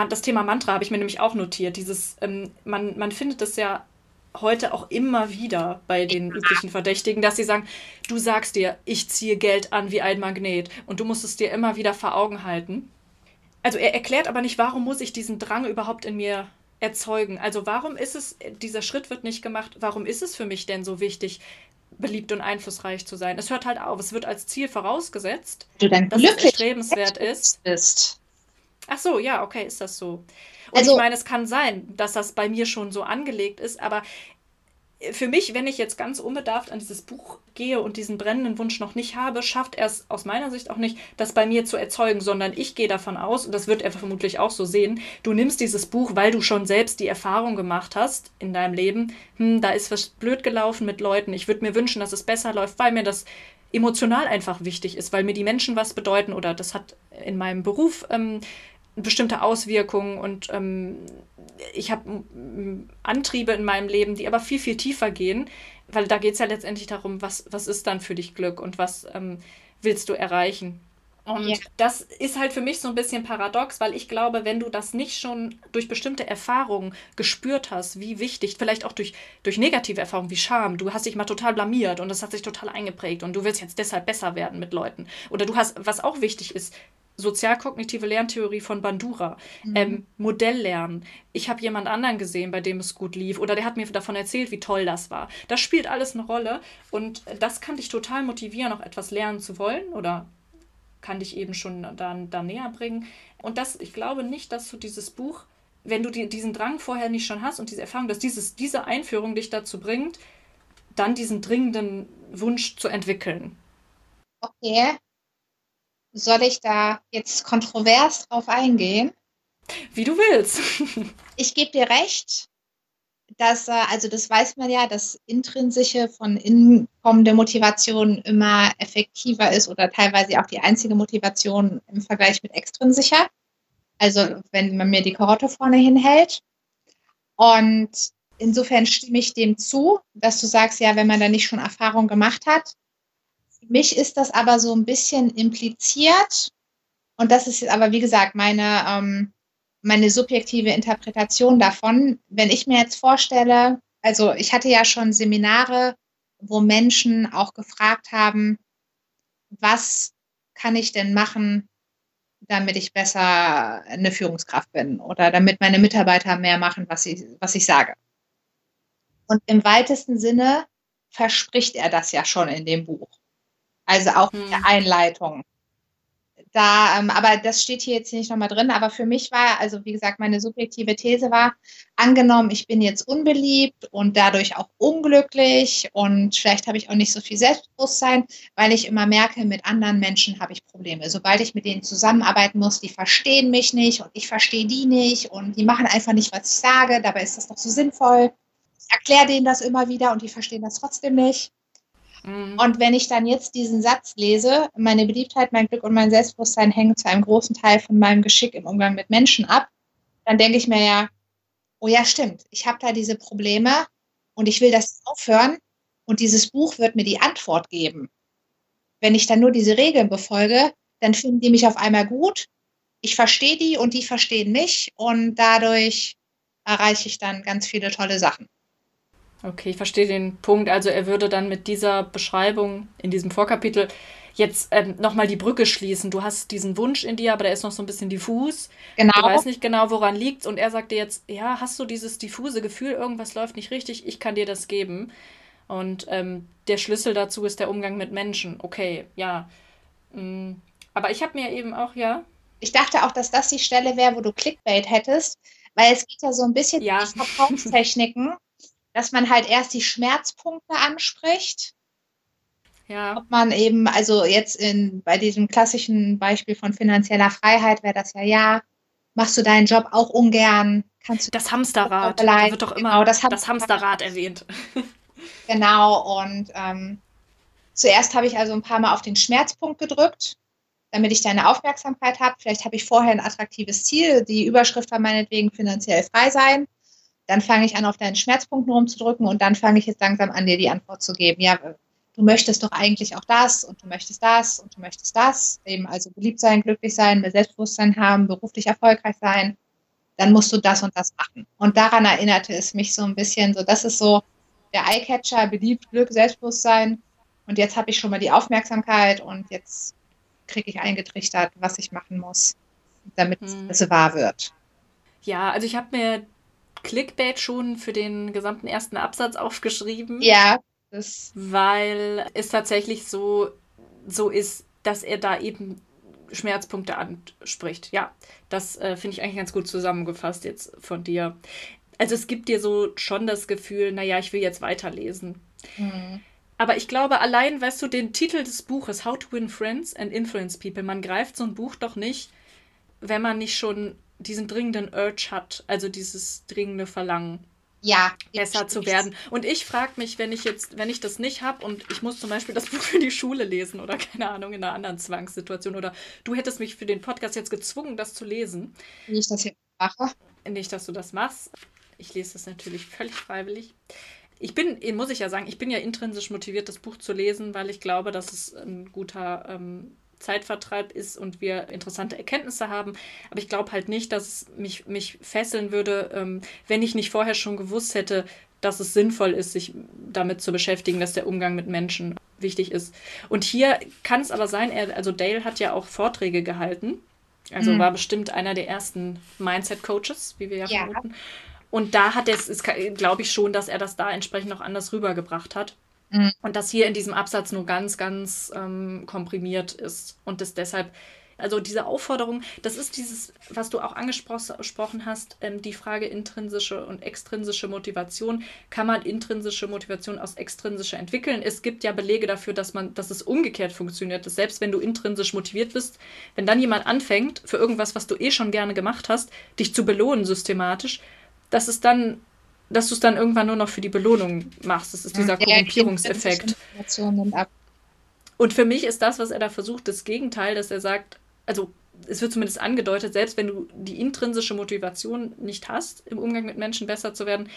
Das Thema Mantra habe ich mir nämlich auch notiert. Dieses, ähm, man, man findet es ja heute auch immer wieder bei den üblichen Verdächtigen, dass sie sagen, du sagst dir, ich ziehe Geld an wie ein Magnet und du musst es dir immer wieder vor Augen halten. Also er erklärt aber nicht, warum muss ich diesen Drang überhaupt in mir erzeugen? Also warum ist es, dieser Schritt wird nicht gemacht, warum ist es für mich denn so wichtig, beliebt und einflussreich zu sein? Es hört halt auf, es wird als Ziel vorausgesetzt, dass es erstrebenswert ist. Bist. Ach so, ja, okay, ist das so. Und also, ich meine, es kann sein, dass das bei mir schon so angelegt ist, aber für mich, wenn ich jetzt ganz unbedarft an dieses Buch gehe und diesen brennenden Wunsch noch nicht habe, schafft er es aus meiner Sicht auch nicht, das bei mir zu erzeugen, sondern ich gehe davon aus, und das wird er vermutlich auch so sehen, du nimmst dieses Buch, weil du schon selbst die Erfahrung gemacht hast in deinem Leben, hm, da ist was blöd gelaufen mit Leuten, ich würde mir wünschen, dass es besser läuft, weil mir das emotional einfach wichtig ist, weil mir die Menschen was bedeuten oder das hat in meinem Beruf ähm, bestimmte Auswirkungen und ähm, ich habe Antriebe in meinem Leben, die aber viel, viel tiefer gehen, weil da geht es ja letztendlich darum, was, was ist dann für dich Glück und was ähm, willst du erreichen. Und ja. das ist halt für mich so ein bisschen paradox, weil ich glaube, wenn du das nicht schon durch bestimmte Erfahrungen gespürt hast, wie wichtig, vielleicht auch durch, durch negative Erfahrungen wie Scham, du hast dich mal total blamiert und das hat sich total eingeprägt und du willst jetzt deshalb besser werden mit Leuten. Oder du hast, was auch wichtig ist, sozialkognitive Lerntheorie von Bandura, mhm. ähm, Modelllernen. Ich habe jemand anderen gesehen, bei dem es gut lief, oder der hat mir davon erzählt, wie toll das war. Das spielt alles eine Rolle und das kann dich total motivieren, auch etwas lernen zu wollen oder kann dich eben schon da, da näher bringen. Und das, ich glaube nicht, dass du dieses Buch, wenn du die, diesen Drang vorher nicht schon hast und diese Erfahrung, dass dieses, diese Einführung dich dazu bringt, dann diesen dringenden Wunsch zu entwickeln. Okay, soll ich da jetzt kontrovers drauf eingehen? Wie du willst. ich gebe dir recht, dass, äh, also das weiß man ja, dass intrinsische von innen kommende Motivation immer effektiver ist oder teilweise auch die einzige Motivation im Vergleich mit extrinsischer. Also wenn man mir die Karotte vorne hinhält. Und insofern stimme ich dem zu, dass du sagst, ja, wenn man da nicht schon Erfahrung gemacht hat, mich ist das aber so ein bisschen impliziert. Und das ist aber, wie gesagt, meine, ähm, meine subjektive Interpretation davon. Wenn ich mir jetzt vorstelle, also ich hatte ja schon Seminare, wo Menschen auch gefragt haben, was kann ich denn machen, damit ich besser eine Führungskraft bin oder damit meine Mitarbeiter mehr machen, was ich, was ich sage. Und im weitesten Sinne verspricht er das ja schon in dem Buch. Also auch hm. in der Einleitung da, ähm, aber das steht hier jetzt nicht nochmal drin, aber für mich war, also wie gesagt, meine subjektive These war, angenommen, ich bin jetzt unbeliebt und dadurch auch unglücklich und vielleicht habe ich auch nicht so viel Selbstbewusstsein, weil ich immer merke, mit anderen Menschen habe ich Probleme. Sobald ich mit denen zusammenarbeiten muss, die verstehen mich nicht und ich verstehe die nicht und die machen einfach nicht, was ich sage, dabei ist das doch so sinnvoll. Ich erkläre denen das immer wieder und die verstehen das trotzdem nicht. Mhm. Und wenn ich dann jetzt diesen Satz lese, meine Beliebtheit, mein Glück und mein Selbstbewusstsein hängen zu einem großen Teil von meinem Geschick im Umgang mit Menschen ab, dann denke ich mir ja, oh ja, stimmt, ich habe da diese Probleme und ich will das aufhören und dieses Buch wird mir die Antwort geben. Wenn ich dann nur diese Regeln befolge, dann finden die mich auf einmal gut, ich verstehe die und die verstehen mich und dadurch erreiche ich dann ganz viele tolle Sachen. Okay, ich verstehe den Punkt. Also er würde dann mit dieser Beschreibung in diesem Vorkapitel jetzt ähm, nochmal die Brücke schließen. Du hast diesen Wunsch in dir, aber der ist noch so ein bisschen diffus. Genau. Du weißt nicht genau, woran liegt. Und er sagt dir jetzt, ja, hast du dieses diffuse Gefühl, irgendwas läuft nicht richtig, ich kann dir das geben. Und ähm, der Schlüssel dazu ist der Umgang mit Menschen. Okay, ja. Mhm. Aber ich habe mir eben auch, ja. Ich dachte auch, dass das die Stelle wäre, wo du Clickbait hättest, weil es geht ja so ein bisschen ja. um Verkaufstechniken dass man halt erst die Schmerzpunkte anspricht. Ja. Ob man eben, also jetzt in, bei diesem klassischen Beispiel von finanzieller Freiheit wäre das ja, ja, machst du deinen Job auch ungern? Kannst du das Hamsterrad, da wird doch immer genau, das, das Hamsterrad erwähnt. genau, und ähm, zuerst habe ich also ein paar Mal auf den Schmerzpunkt gedrückt, damit ich deine Aufmerksamkeit habe. Vielleicht habe ich vorher ein attraktives Ziel. Die Überschrift war meinetwegen finanziell frei sein dann fange ich an, auf deinen Schmerzpunkten rumzudrücken und dann fange ich jetzt langsam an, dir die Antwort zu geben. Ja, du möchtest doch eigentlich auch das und du möchtest das und du möchtest das. Eben also beliebt sein, glücklich sein, mehr Selbstbewusstsein haben, beruflich erfolgreich sein. Dann musst du das und das machen. Und daran erinnerte es mich so ein bisschen, so das ist so der Eyecatcher, beliebt, Glück, Selbstbewusstsein. Und jetzt habe ich schon mal die Aufmerksamkeit und jetzt kriege ich eingetrichtert, was ich machen muss, damit hm. es wahr wird. Ja, also ich habe mir Clickbait schon für den gesamten ersten Absatz aufgeschrieben. Ja. Das weil es tatsächlich so, so ist, dass er da eben Schmerzpunkte anspricht. Ja, das äh, finde ich eigentlich ganz gut zusammengefasst jetzt von dir. Also es gibt dir so schon das Gefühl, naja, ich will jetzt weiterlesen. Mhm. Aber ich glaube, allein, weißt du, den Titel des Buches, How to Win Friends and Influence People, man greift so ein Buch doch nicht, wenn man nicht schon diesen dringenden Urge hat, also dieses dringende Verlangen. Ja, besser zu werden. Und ich frage mich, wenn ich jetzt, wenn ich das nicht habe und ich muss zum Beispiel das Buch für die Schule lesen oder keine Ahnung, in einer anderen Zwangssituation oder du hättest mich für den Podcast jetzt gezwungen, das zu lesen. Wie ich das mache. Nicht, dass du das machst. Ich lese das natürlich völlig freiwillig. Ich bin, muss ich ja sagen, ich bin ja intrinsisch motiviert, das Buch zu lesen, weil ich glaube, dass es ein guter ähm, Zeitvertreib ist und wir interessante Erkenntnisse haben. Aber ich glaube halt nicht, dass es mich, mich fesseln würde, ähm, wenn ich nicht vorher schon gewusst hätte, dass es sinnvoll ist, sich damit zu beschäftigen, dass der Umgang mit Menschen wichtig ist. Und hier kann es aber sein, er, also Dale hat ja auch Vorträge gehalten. Also mhm. war bestimmt einer der ersten Mindset-Coaches, wie wir ja, ja. vermuten. Und da hat es, glaube ich schon, dass er das da entsprechend noch anders rübergebracht hat. Mhm. Und das hier in diesem Absatz nur ganz, ganz ähm, komprimiert ist und das deshalb also diese Aufforderung, das ist dieses, was du auch angesprochen hast, ähm, die Frage intrinsische und extrinsische Motivation. Kann man intrinsische Motivation aus extrinsischer entwickeln? Es gibt ja Belege dafür, dass man, dass es umgekehrt funktioniert. Dass selbst wenn du intrinsisch motiviert bist, wenn dann jemand anfängt, für irgendwas, was du eh schon gerne gemacht hast, dich zu belohnen systematisch, dass es dann dass du es dann irgendwann nur noch für die Belohnung machst. Das ist dieser ja, Korrumpierungseffekt. Und für mich ist das, was er da versucht, das Gegenteil, dass er sagt, also es wird zumindest angedeutet, selbst wenn du die intrinsische Motivation nicht hast, im Umgang mit Menschen besser zu werden,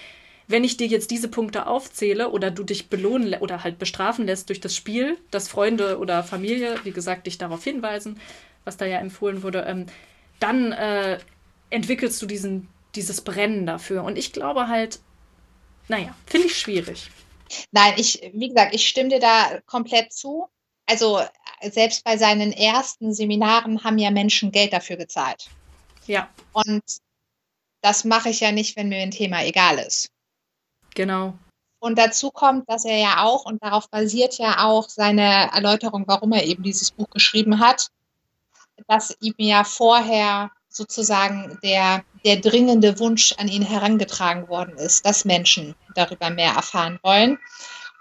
wenn ich dir jetzt diese Punkte aufzähle oder du dich belohnen oder halt bestrafen lässt durch das Spiel, dass Freunde oder Familie, wie gesagt, dich darauf hinweisen, was da ja empfohlen wurde, ähm, dann äh, entwickelst du diesen, dieses Brennen dafür. Und ich glaube halt, naja, finde ich schwierig. Nein, ich, wie gesagt, ich stimme dir da komplett zu. Also selbst bei seinen ersten Seminaren haben ja Menschen Geld dafür gezahlt. Ja. Und das mache ich ja nicht, wenn mir ein Thema egal ist. Genau. Und dazu kommt, dass er ja auch, und darauf basiert ja auch seine Erläuterung, warum er eben dieses Buch geschrieben hat, dass ihm ja vorher sozusagen der, der dringende Wunsch an ihn herangetragen worden ist, dass Menschen darüber mehr erfahren wollen.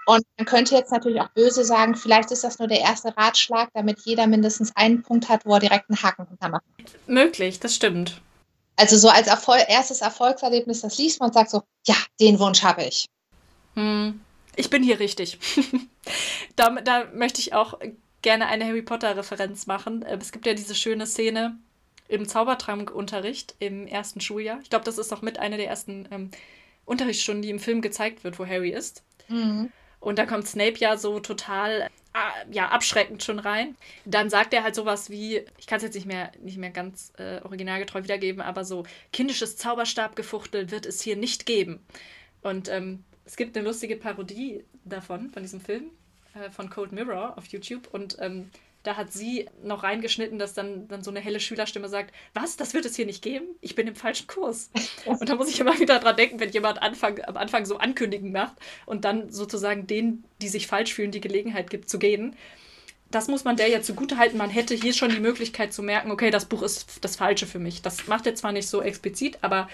Und man könnte jetzt natürlich auch böse sagen, vielleicht ist das nur der erste Ratschlag, damit jeder mindestens einen Punkt hat, wo er direkt einen Haken hintermacht. Möglich, das stimmt. Also so als Erfol erstes Erfolgserlebnis, das liest man und sagt so, ja, den Wunsch habe ich. Hm, ich bin hier richtig. da, da möchte ich auch gerne eine Harry Potter-Referenz machen. Ähm, es gibt ja diese schöne Szene im Zaubertrankunterricht im ersten Schuljahr. Ich glaube, das ist auch mit einer der ersten ähm, Unterrichtsstunden, die im Film gezeigt wird, wo Harry ist. Mhm. Und da kommt Snape ja so total äh, ja, abschreckend schon rein. Dann sagt er halt sowas wie, ich kann es jetzt nicht mehr, nicht mehr ganz äh, originalgetreu wiedergeben, aber so kindisches Zauberstabgefuchtel wird es hier nicht geben. Und ähm, es gibt eine lustige Parodie davon, von diesem Film, äh, von Cold Mirror auf YouTube. Und ähm, da hat sie noch reingeschnitten, dass dann, dann so eine helle Schülerstimme sagt, was, das wird es hier nicht geben? Ich bin im falschen Kurs. Und da muss ich immer wieder dran denken, wenn jemand Anfang, am Anfang so Ankündigen macht und dann sozusagen denen, die sich falsch fühlen, die Gelegenheit gibt zu gehen. Das muss man der ja zugutehalten. Man hätte hier schon die Möglichkeit zu merken, okay, das Buch ist das Falsche für mich. Das macht er zwar nicht so explizit, aber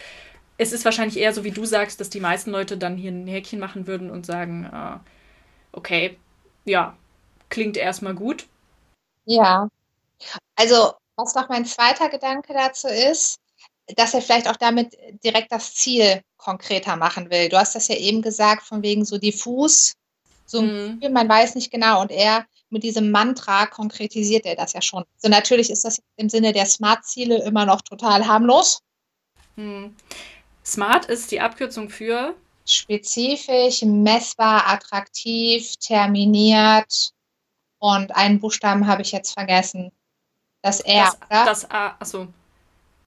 es ist wahrscheinlich eher so, wie du sagst, dass die meisten Leute dann hier ein Häkchen machen würden und sagen, äh, okay, ja, klingt erstmal gut, ja. Also, was noch mein zweiter Gedanke dazu ist, dass er vielleicht auch damit direkt das Ziel konkreter machen will. Du hast das ja eben gesagt, von wegen so diffus, so mhm. man weiß nicht genau. Und er mit diesem Mantra konkretisiert er das ja schon. So natürlich ist das im Sinne der Smart-Ziele immer noch total harmlos. Mhm. Smart ist die Abkürzung für spezifisch, messbar, attraktiv, terminiert, und einen Buchstaben habe ich jetzt vergessen. Das R, das, oder? Das A, achso.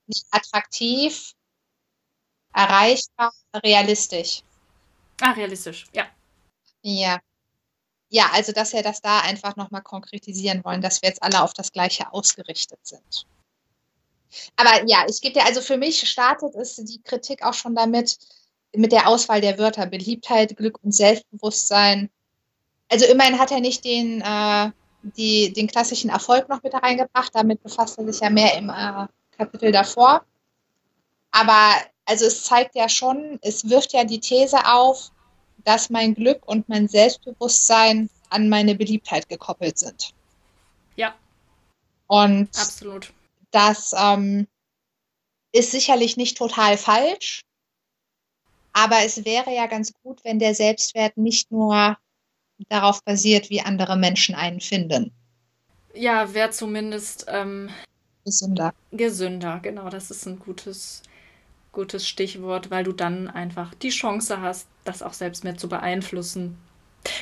Nicht attraktiv, erreichbar, realistisch. Ah, realistisch, ja. Ja. Ja, also dass wir das da einfach nochmal konkretisieren wollen, dass wir jetzt alle auf das Gleiche ausgerichtet sind. Aber ja, ich gebe dir, also für mich startet es die Kritik auch schon damit, mit der Auswahl der Wörter. Beliebtheit, Glück und Selbstbewusstsein also immerhin hat er nicht den, äh, die, den klassischen Erfolg noch mit reingebracht. Damit befasst er sich ja mehr im äh, Kapitel davor. Aber also es zeigt ja schon, es wirft ja die These auf, dass mein Glück und mein Selbstbewusstsein an meine Beliebtheit gekoppelt sind. Ja. Und absolut. Das ähm, ist sicherlich nicht total falsch, aber es wäre ja ganz gut, wenn der Selbstwert nicht nur darauf basiert, wie andere Menschen einen finden. Ja, wäre zumindest ähm, gesünder. Gesünder, genau, das ist ein gutes, gutes Stichwort, weil du dann einfach die Chance hast, das auch selbst mehr zu beeinflussen.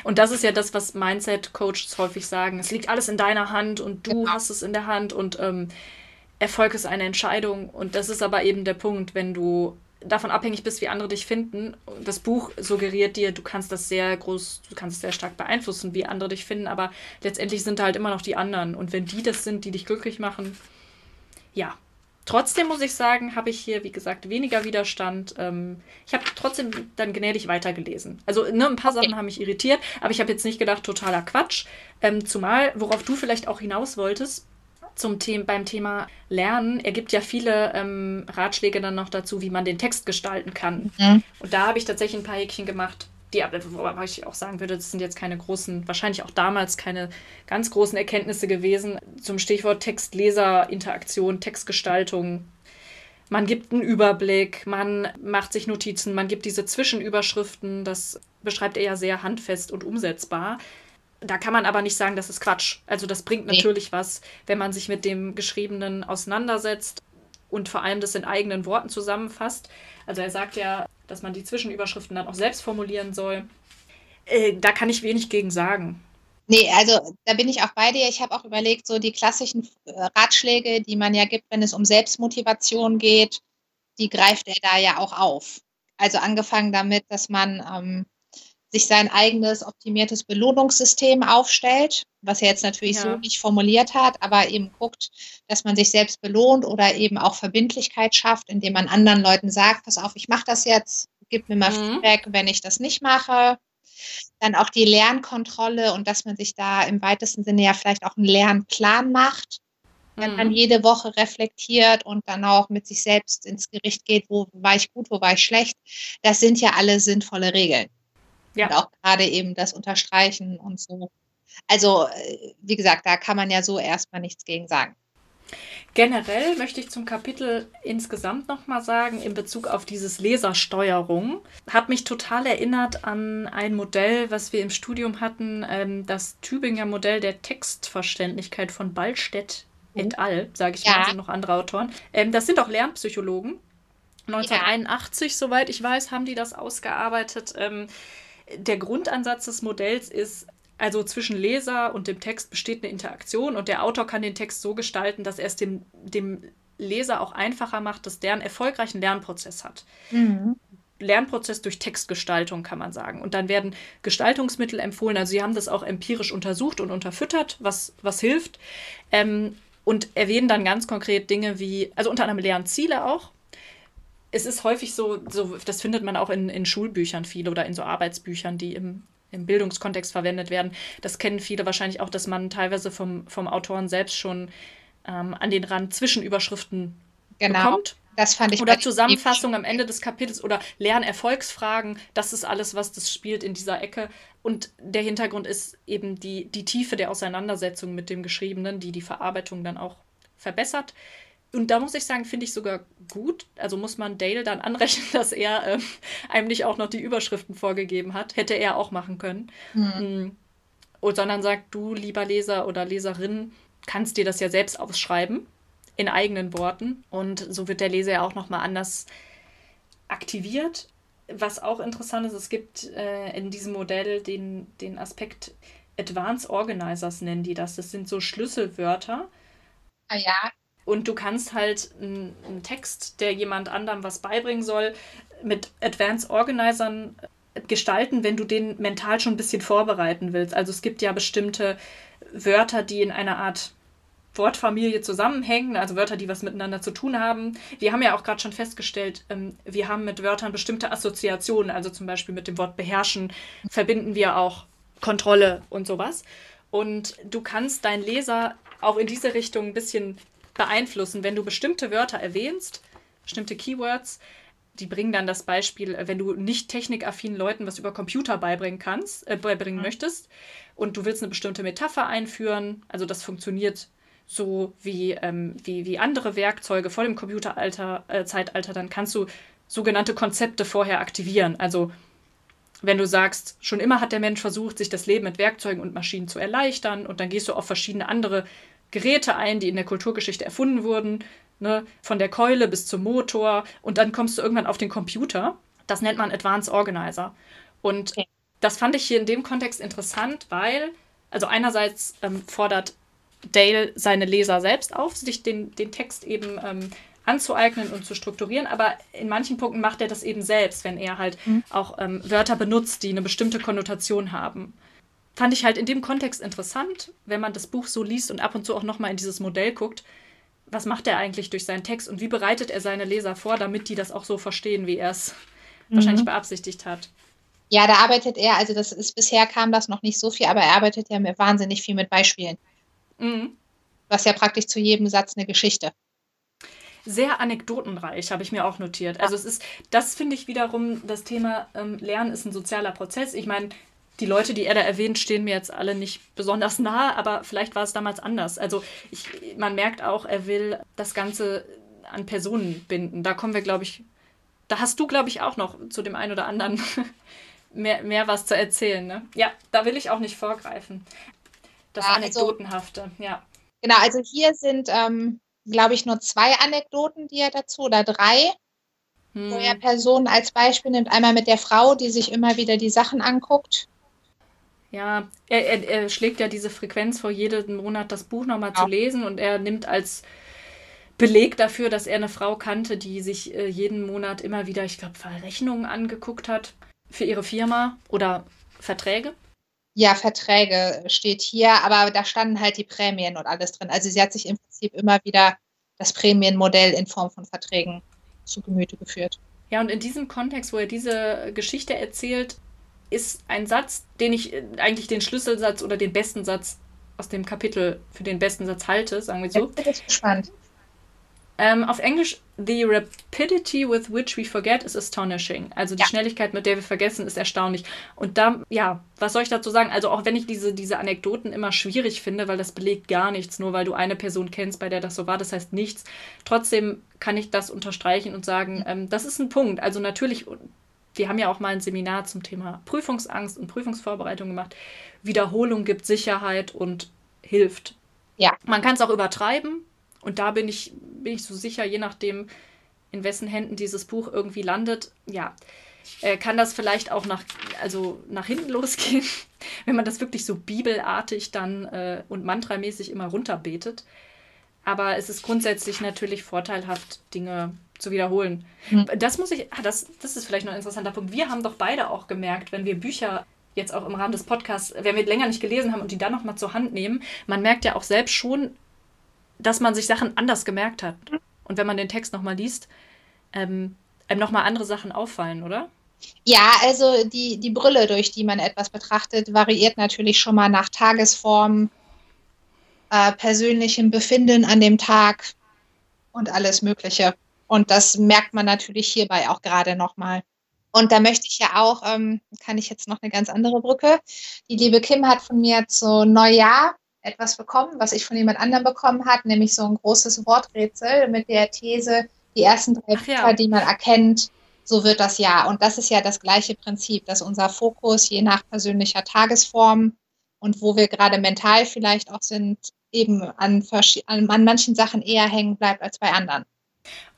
Und das ist ja das, was Mindset-Coaches häufig sagen. Es liegt alles in deiner Hand und du genau. hast es in der Hand und ähm, Erfolg ist eine Entscheidung. Und das ist aber eben der Punkt, wenn du davon abhängig bist, wie andere dich finden. Das Buch suggeriert dir, du kannst das sehr groß, du kannst es sehr stark beeinflussen, wie andere dich finden, aber letztendlich sind da halt immer noch die anderen. Und wenn die das sind, die dich glücklich machen, ja. Trotzdem muss ich sagen, habe ich hier, wie gesagt, weniger Widerstand. Ähm, ich habe trotzdem dann gnädig weitergelesen. Also ne, ein paar Sachen haben mich irritiert, aber ich habe jetzt nicht gedacht, totaler Quatsch. Ähm, zumal, worauf du vielleicht auch hinaus wolltest, zum Thema, beim Thema Lernen. Er gibt ja viele ähm, Ratschläge dann noch dazu, wie man den Text gestalten kann. Mhm. Und da habe ich tatsächlich ein paar Häkchen gemacht, die, wobei ich auch sagen würde, das sind jetzt keine großen, wahrscheinlich auch damals keine ganz großen Erkenntnisse gewesen zum Stichwort Text-Leser-Interaktion, Textgestaltung. Man gibt einen Überblick, man macht sich Notizen, man gibt diese Zwischenüberschriften, das beschreibt er ja sehr handfest und umsetzbar. Da kann man aber nicht sagen, das ist Quatsch. Also das bringt natürlich nee. was, wenn man sich mit dem Geschriebenen auseinandersetzt und vor allem das in eigenen Worten zusammenfasst. Also er sagt ja, dass man die Zwischenüberschriften dann auch selbst formulieren soll. Äh, da kann ich wenig gegen sagen. Nee, also da bin ich auch bei dir. Ich habe auch überlegt, so die klassischen äh, Ratschläge, die man ja gibt, wenn es um Selbstmotivation geht, die greift er da ja auch auf. Also angefangen damit, dass man ähm, sich sein eigenes optimiertes Belohnungssystem aufstellt, was er jetzt natürlich ja. so nicht formuliert hat, aber eben guckt, dass man sich selbst belohnt oder eben auch Verbindlichkeit schafft, indem man anderen Leuten sagt, pass auf, ich mache das jetzt, gib mir mal mhm. Feedback, wenn ich das nicht mache. Dann auch die Lernkontrolle und dass man sich da im weitesten Sinne ja vielleicht auch einen Lernplan macht, wenn man mhm. jede Woche reflektiert und dann auch mit sich selbst ins Gericht geht, wo war ich gut, wo war ich schlecht. Das sind ja alle sinnvolle Regeln. Ja. Und auch gerade eben das Unterstreichen und so. Also, äh, wie gesagt, da kann man ja so erstmal nichts gegen sagen. Generell möchte ich zum Kapitel insgesamt nochmal sagen, in Bezug auf dieses Lesersteuerung, hat mich total erinnert an ein Modell, was wir im Studium hatten, ähm, das Tübinger Modell der Textverständlichkeit von Ballstedt et mhm. al., sage ich ja. mal, sind noch andere Autoren. Ähm, das sind auch Lernpsychologen. 1981, ja. soweit ich weiß, haben die das ausgearbeitet. Der Grundansatz des Modells ist, also zwischen Leser und dem Text besteht eine Interaktion und der Autor kann den Text so gestalten, dass er es dem, dem Leser auch einfacher macht, dass der einen erfolgreichen Lernprozess hat. Mhm. Lernprozess durch Textgestaltung, kann man sagen. Und dann werden Gestaltungsmittel empfohlen. Also sie haben das auch empirisch untersucht und unterfüttert, was, was hilft. Ähm, und erwähnen dann ganz konkret Dinge wie, also unter anderem Lernziele auch es ist häufig so, so, das findet man auch in, in Schulbüchern viel oder in so Arbeitsbüchern, die im, im Bildungskontext verwendet werden. Das kennen viele wahrscheinlich auch, dass man teilweise vom, vom Autoren selbst schon ähm, an den Rand Zwischenüberschriften genau. bekommt. Das fand ich oder Zusammenfassung am Ende des Kapitels oder Lernerfolgsfragen. Das ist alles, was das spielt in dieser Ecke. Und der Hintergrund ist eben die, die Tiefe der Auseinandersetzung mit dem Geschriebenen, die die Verarbeitung dann auch verbessert. Und da muss ich sagen, finde ich sogar gut. Also muss man Dale dann anrechnen, dass er äh, einem nicht auch noch die Überschriften vorgegeben hat. Hätte er auch machen können. Mhm. Und sondern sagt, du, lieber Leser oder Leserin, kannst dir das ja selbst aufschreiben, in eigenen Worten. Und so wird der Leser ja auch nochmal anders aktiviert. Was auch interessant ist, es gibt äh, in diesem Modell den, den Aspekt Advanced Organizers nennen die das. Das sind so Schlüsselwörter. Ah ja, und du kannst halt einen Text, der jemand anderem was beibringen soll, mit Advanced Organizern gestalten, wenn du den mental schon ein bisschen vorbereiten willst. Also es gibt ja bestimmte Wörter, die in einer Art Wortfamilie zusammenhängen, also Wörter, die was miteinander zu tun haben. Wir haben ja auch gerade schon festgestellt, ähm, wir haben mit Wörtern bestimmte Assoziationen, also zum Beispiel mit dem Wort beherrschen verbinden wir auch Kontrolle und sowas. Und du kannst deinen Leser auch in diese Richtung ein bisschen beeinflussen, wenn du bestimmte Wörter erwähnst, bestimmte Keywords, die bringen dann das Beispiel, äh, wenn du nicht technikaffinen Leuten was über Computer beibringen kannst, äh, beibringen mhm. möchtest und du willst eine bestimmte Metapher einführen, also das funktioniert so wie, ähm, wie, wie andere Werkzeuge vor dem Computerzeitalter, äh, dann kannst du sogenannte Konzepte vorher aktivieren. Also wenn du sagst, schon immer hat der Mensch versucht, sich das Leben mit Werkzeugen und Maschinen zu erleichtern und dann gehst du auf verschiedene andere Geräte ein, die in der Kulturgeschichte erfunden wurden, ne, von der Keule bis zum Motor und dann kommst du irgendwann auf den Computer. Das nennt man Advanced Organizer. Und okay. das fand ich hier in dem Kontext interessant, weil, also einerseits ähm, fordert Dale seine Leser selbst auf, sich den, den Text eben ähm, anzueignen und zu strukturieren, aber in manchen Punkten macht er das eben selbst, wenn er halt mhm. auch ähm, Wörter benutzt, die eine bestimmte Konnotation haben fand ich halt in dem Kontext interessant, wenn man das Buch so liest und ab und zu auch nochmal in dieses Modell guckt. Was macht er eigentlich durch seinen Text und wie bereitet er seine Leser vor, damit die das auch so verstehen, wie er es mhm. wahrscheinlich beabsichtigt hat? Ja, da arbeitet er, also das ist bisher kam das noch nicht so viel, aber er arbeitet ja mit, wahnsinnig viel mit Beispielen. Mhm. Was ja praktisch zu jedem Satz eine Geschichte sehr anekdotenreich, habe ich mir auch notiert. Also es ist, das finde ich wiederum, das Thema ähm, Lernen ist ein sozialer Prozess. Ich meine, die Leute, die er da erwähnt, stehen mir jetzt alle nicht besonders nahe, aber vielleicht war es damals anders. Also ich, man merkt auch, er will das Ganze an Personen binden. Da kommen wir, glaube ich, da hast du, glaube ich, auch noch zu dem einen oder anderen mehr, mehr was zu erzählen. Ne? Ja, da will ich auch nicht vorgreifen. Das ja, also Anekdotenhafte, also, ja. Genau, also hier sind, ähm, glaube ich, nur zwei Anekdoten, die er dazu, oder drei, hm. wo er Personen als Beispiel nimmt. Einmal mit der Frau, die sich immer wieder die Sachen anguckt ja, er, er, er, schlägt ja diese Frequenz vor, jeden Monat das Buch nochmal ja. zu lesen und er nimmt als Beleg dafür, dass er eine Frau kannte, die sich äh, jeden Monat immer wieder, ich glaube, Verrechnungen angeguckt hat für ihre Firma oder Verträge. Ja, Verträge steht hier, aber da standen halt die Prämien und alles drin. Also sie hat sich im Prinzip immer wieder das Prämienmodell in Form von Verträgen zu Gemüte geführt. Ja, und in diesem Kontext, wo er diese Geschichte erzählt, ist ein Satz, den ich äh, eigentlich den Schlüsselsatz oder den besten Satz aus dem Kapitel für den besten Satz halte, sagen wir so. Ich gespannt. Ähm, auf Englisch, the rapidity with which we forget is astonishing. Also die Ja. Schnelligkeit, mit der wir vergessen, ist erstaunlich. Und da, ja, was soll ich dazu sagen? Also auch wenn ich diese, diese Anekdoten immer schwierig finde, weil das belegt gar nichts, nur weil du eine Person kennst, bei der das so war, das heißt nichts. Trotzdem kann ich das unterstreichen und sagen, ähm, das ist ein Punkt. Also natürlich, wir haben ja auch mal ein Seminar zum Thema Prüfungsangst und Prüfungsvorbereitung gemacht. Wiederholung gibt Sicherheit und hilft. Ja. Man kann es auch übertreiben. Und da bin ich, bin ich so sicher, je nachdem, in wessen Händen dieses Buch irgendwie landet, ja, äh, kann das vielleicht auch nach, also nach hinten losgehen, wenn man das wirklich so bibelartig dann äh, und mantramäßig immer runterbetet. Aber es ist grundsätzlich natürlich vorteilhaft, Dinge zu wiederholen. Hm. Das muss ich, ah, das, das ist vielleicht noch ein interessanter Punkt. Wir haben doch beide auch gemerkt, wenn wir Bücher jetzt auch im Rahmen des Podcasts, wenn wir länger nicht gelesen haben und die dann nochmal zur Hand nehmen, man merkt ja auch selbst schon, dass man sich Sachen anders gemerkt hat. Und wenn man den Text nochmal liest, ähm, einem nochmal andere Sachen auffallen, oder? Ja, also die, die Brille, durch die man etwas betrachtet, variiert natürlich schon mal nach Tagesform, äh, persönlichem Befinden an dem Tag und alles Mögliche. Und das merkt man natürlich hierbei auch gerade nochmal. Und da möchte ich ja auch, ähm, kann ich jetzt noch eine ganz andere Brücke. Die liebe Kim hat von mir zu Neujahr etwas bekommen, was ich von jemand anderem bekommen hat, nämlich so ein großes Worträtsel mit der These, die ersten drei Ach ja. Bücher, die man erkennt, so wird das Jahr. Und das ist ja das gleiche Prinzip, dass unser Fokus je nach persönlicher Tagesform und wo wir gerade mental vielleicht auch sind, eben an, an manchen Sachen eher hängen bleibt als bei anderen.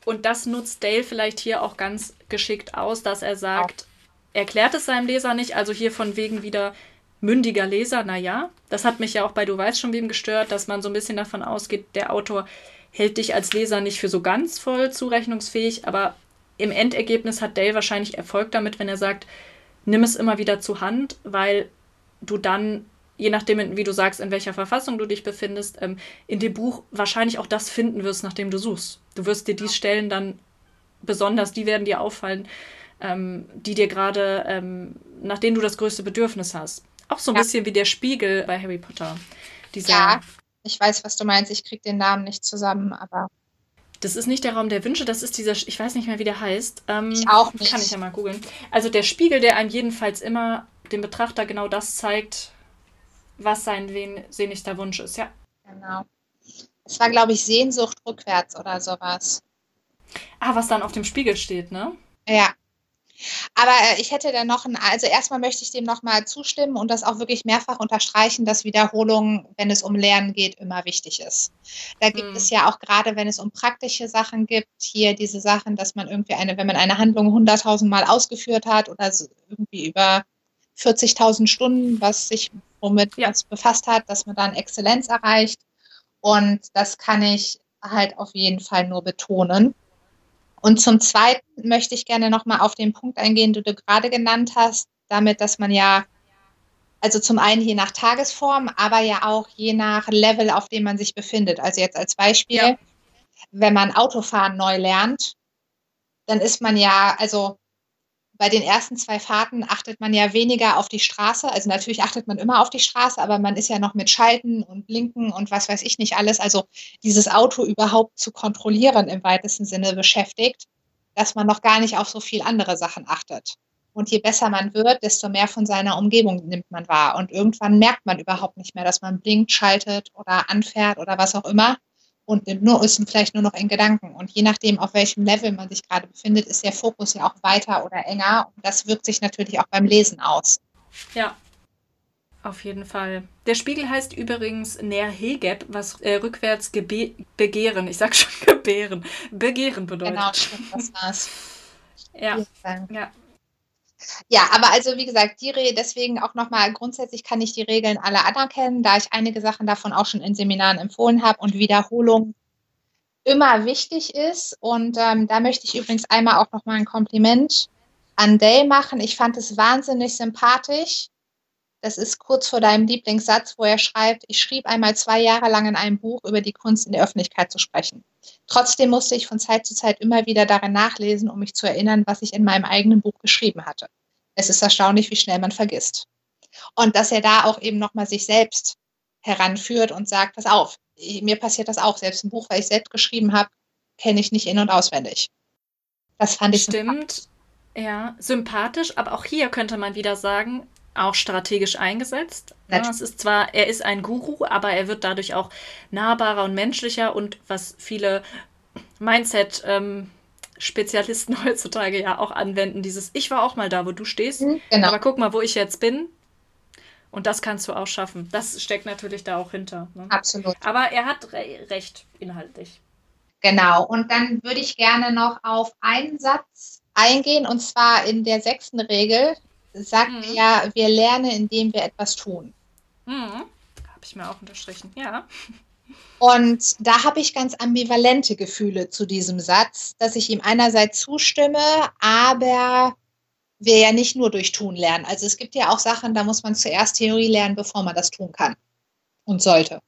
Und das nutzt Dale vielleicht hier auch ganz geschickt aus, dass er sagt, er erklärt es seinem Leser nicht, also hier von wegen wieder mündiger Leser, naja, das hat mich ja auch bei Du weißt schon wem gestört, dass man so ein bisschen davon ausgeht, der Autor hält dich als Leser nicht für so ganz voll zurechnungsfähig, aber im Endergebnis hat Dale wahrscheinlich Erfolg damit, wenn er sagt, nimm es immer wieder zur Hand, weil du dann, je nachdem, wie du sagst, in welcher Verfassung du dich befindest, ähm, in dem Buch wahrscheinlich auch das finden wirst, nach dem du suchst. Du wirst dir die Stellen dann besonders, die werden dir auffallen, ähm, die dir gerade, ähm, nach denen du das größte Bedürfnis hast. Auch so ein Ja. bisschen wie der Spiegel bei Harry Potter. Dieser, Ja, ich weiß, was du meinst. Ich kriege den Namen nicht zusammen, aber Das ist nicht der Raum der Wünsche, das ist dieser, ich weiß nicht mehr, wie der heißt. Ähm, Ich auch nicht. Kann ich ja mal googeln. Also der Spiegel, der einem jedenfalls immer dem Betrachter genau das zeigt, was sein sehnlichster Wunsch ist. Ja. genau. Es war, glaube ich, Sehnsucht rückwärts oder sowas. Ah, was dann auf dem Spiegel steht, ne? Ja. Aber äh, ich hätte dann noch ein, also erstmal möchte ich dem nochmal zustimmen und das auch wirklich mehrfach unterstreichen, dass Wiederholung, wenn es um Lernen geht, immer wichtig ist. Da gibt Hm. es ja auch gerade, wenn es um praktische Sachen gibt, hier diese Sachen, dass man irgendwie eine, wenn man eine Handlung hunderttausend Mal ausgeführt hat oder irgendwie über 40.000 Stunden, was sich womit Ja. was befasst hat, dass man dann Exzellenz erreicht. Und das kann ich halt auf jeden Fall nur betonen. Und zum Zweiten möchte ich gerne nochmal auf den Punkt eingehen, den du gerade genannt hast, damit, dass man ja, also zum einen je nach Tagesform, aber ja auch je nach Level, auf dem man sich befindet. Also jetzt als Beispiel, Ja. wenn man Autofahren neu lernt, dann ist man ja, also bei den ersten zwei Fahrten achtet man ja weniger auf die Straße. Also natürlich achtet man immer auf die Straße, aber man ist ja noch mit Schalten und Blinken und was weiß ich nicht alles. Also dieses Auto überhaupt zu kontrollieren im weitesten Sinne beschäftigt, dass man noch gar nicht auf so viel andere Sachen achtet. Und je besser man wird, desto mehr von seiner Umgebung nimmt man wahr. Und irgendwann merkt man überhaupt nicht mehr, dass man blinkt, schaltet oder anfährt oder was auch immer. Und nur, ist vielleicht nur noch in Gedanken. Und je nachdem, auf welchem Level man sich gerade befindet, ist der Fokus ja auch weiter oder enger. Und das wirkt sich natürlich auch beim Lesen aus. Ja. Auf jeden Fall. Der Spiegel heißt übrigens Nerhegeb, was äh, rückwärts begehren, ich sag schon gebären, begehren bedeutet. Genau, stimmt, das war's. Ja, ja. Ja, aber also wie gesagt, die Re deswegen auch nochmal, grundsätzlich kann ich die Regeln alle anerkennen, da ich einige Sachen davon auch schon in Seminaren empfohlen habe und Wiederholung immer wichtig ist. Und ähm, da möchte ich übrigens einmal auch nochmal ein Kompliment an Day machen. Ich fand es wahnsinnig sympathisch. Das ist kurz vor deinem Lieblingssatz, wo er schreibt, ich schrieb einmal zwei Jahre lang in einem Buch über die Kunst in der Öffentlichkeit zu sprechen. Trotzdem musste ich von Zeit zu Zeit immer wieder darin nachlesen, um mich zu erinnern, was ich in meinem eigenen Buch geschrieben hatte. Es ist erstaunlich, wie schnell man vergisst. Und dass er da auch eben nochmal sich selbst heranführt und sagt, pass auf, mir passiert das auch. Selbst ein Buch, weil ich selbst geschrieben habe, kenne ich nicht in- und auswendig. Das fand ich Stimmt, ja, sympathisch, aber auch hier könnte man wieder sagen, auch strategisch eingesetzt. Ja, es ist zwar, er ist ein Guru, aber er wird dadurch auch nahbarer und menschlicher und was viele Mindset ähm, Spezialisten heutzutage ja auch anwenden, dieses Ich war auch mal da, wo du stehst, mhm, genau. aber guck mal, wo ich jetzt bin. Und das kannst du auch schaffen. Das steckt natürlich da auch hinter. Ne? Absolut. Aber er hat re recht inhaltlich. Genau. Und dann würde ich gerne noch auf einen Satz eingehen, und zwar in der sechsten Regel sagt mhm. ja, wir lernen, indem wir etwas tun. Mhm. Habe ich mir auch unterstrichen, ja. Und da habe ich ganz ambivalente Gefühle zu diesem Satz, dass ich ihm einerseits zustimme, aber wir ja nicht nur durch Tun lernen. Also es gibt ja auch Sachen, da muss man zuerst Theorie lernen, bevor man das tun kann und sollte.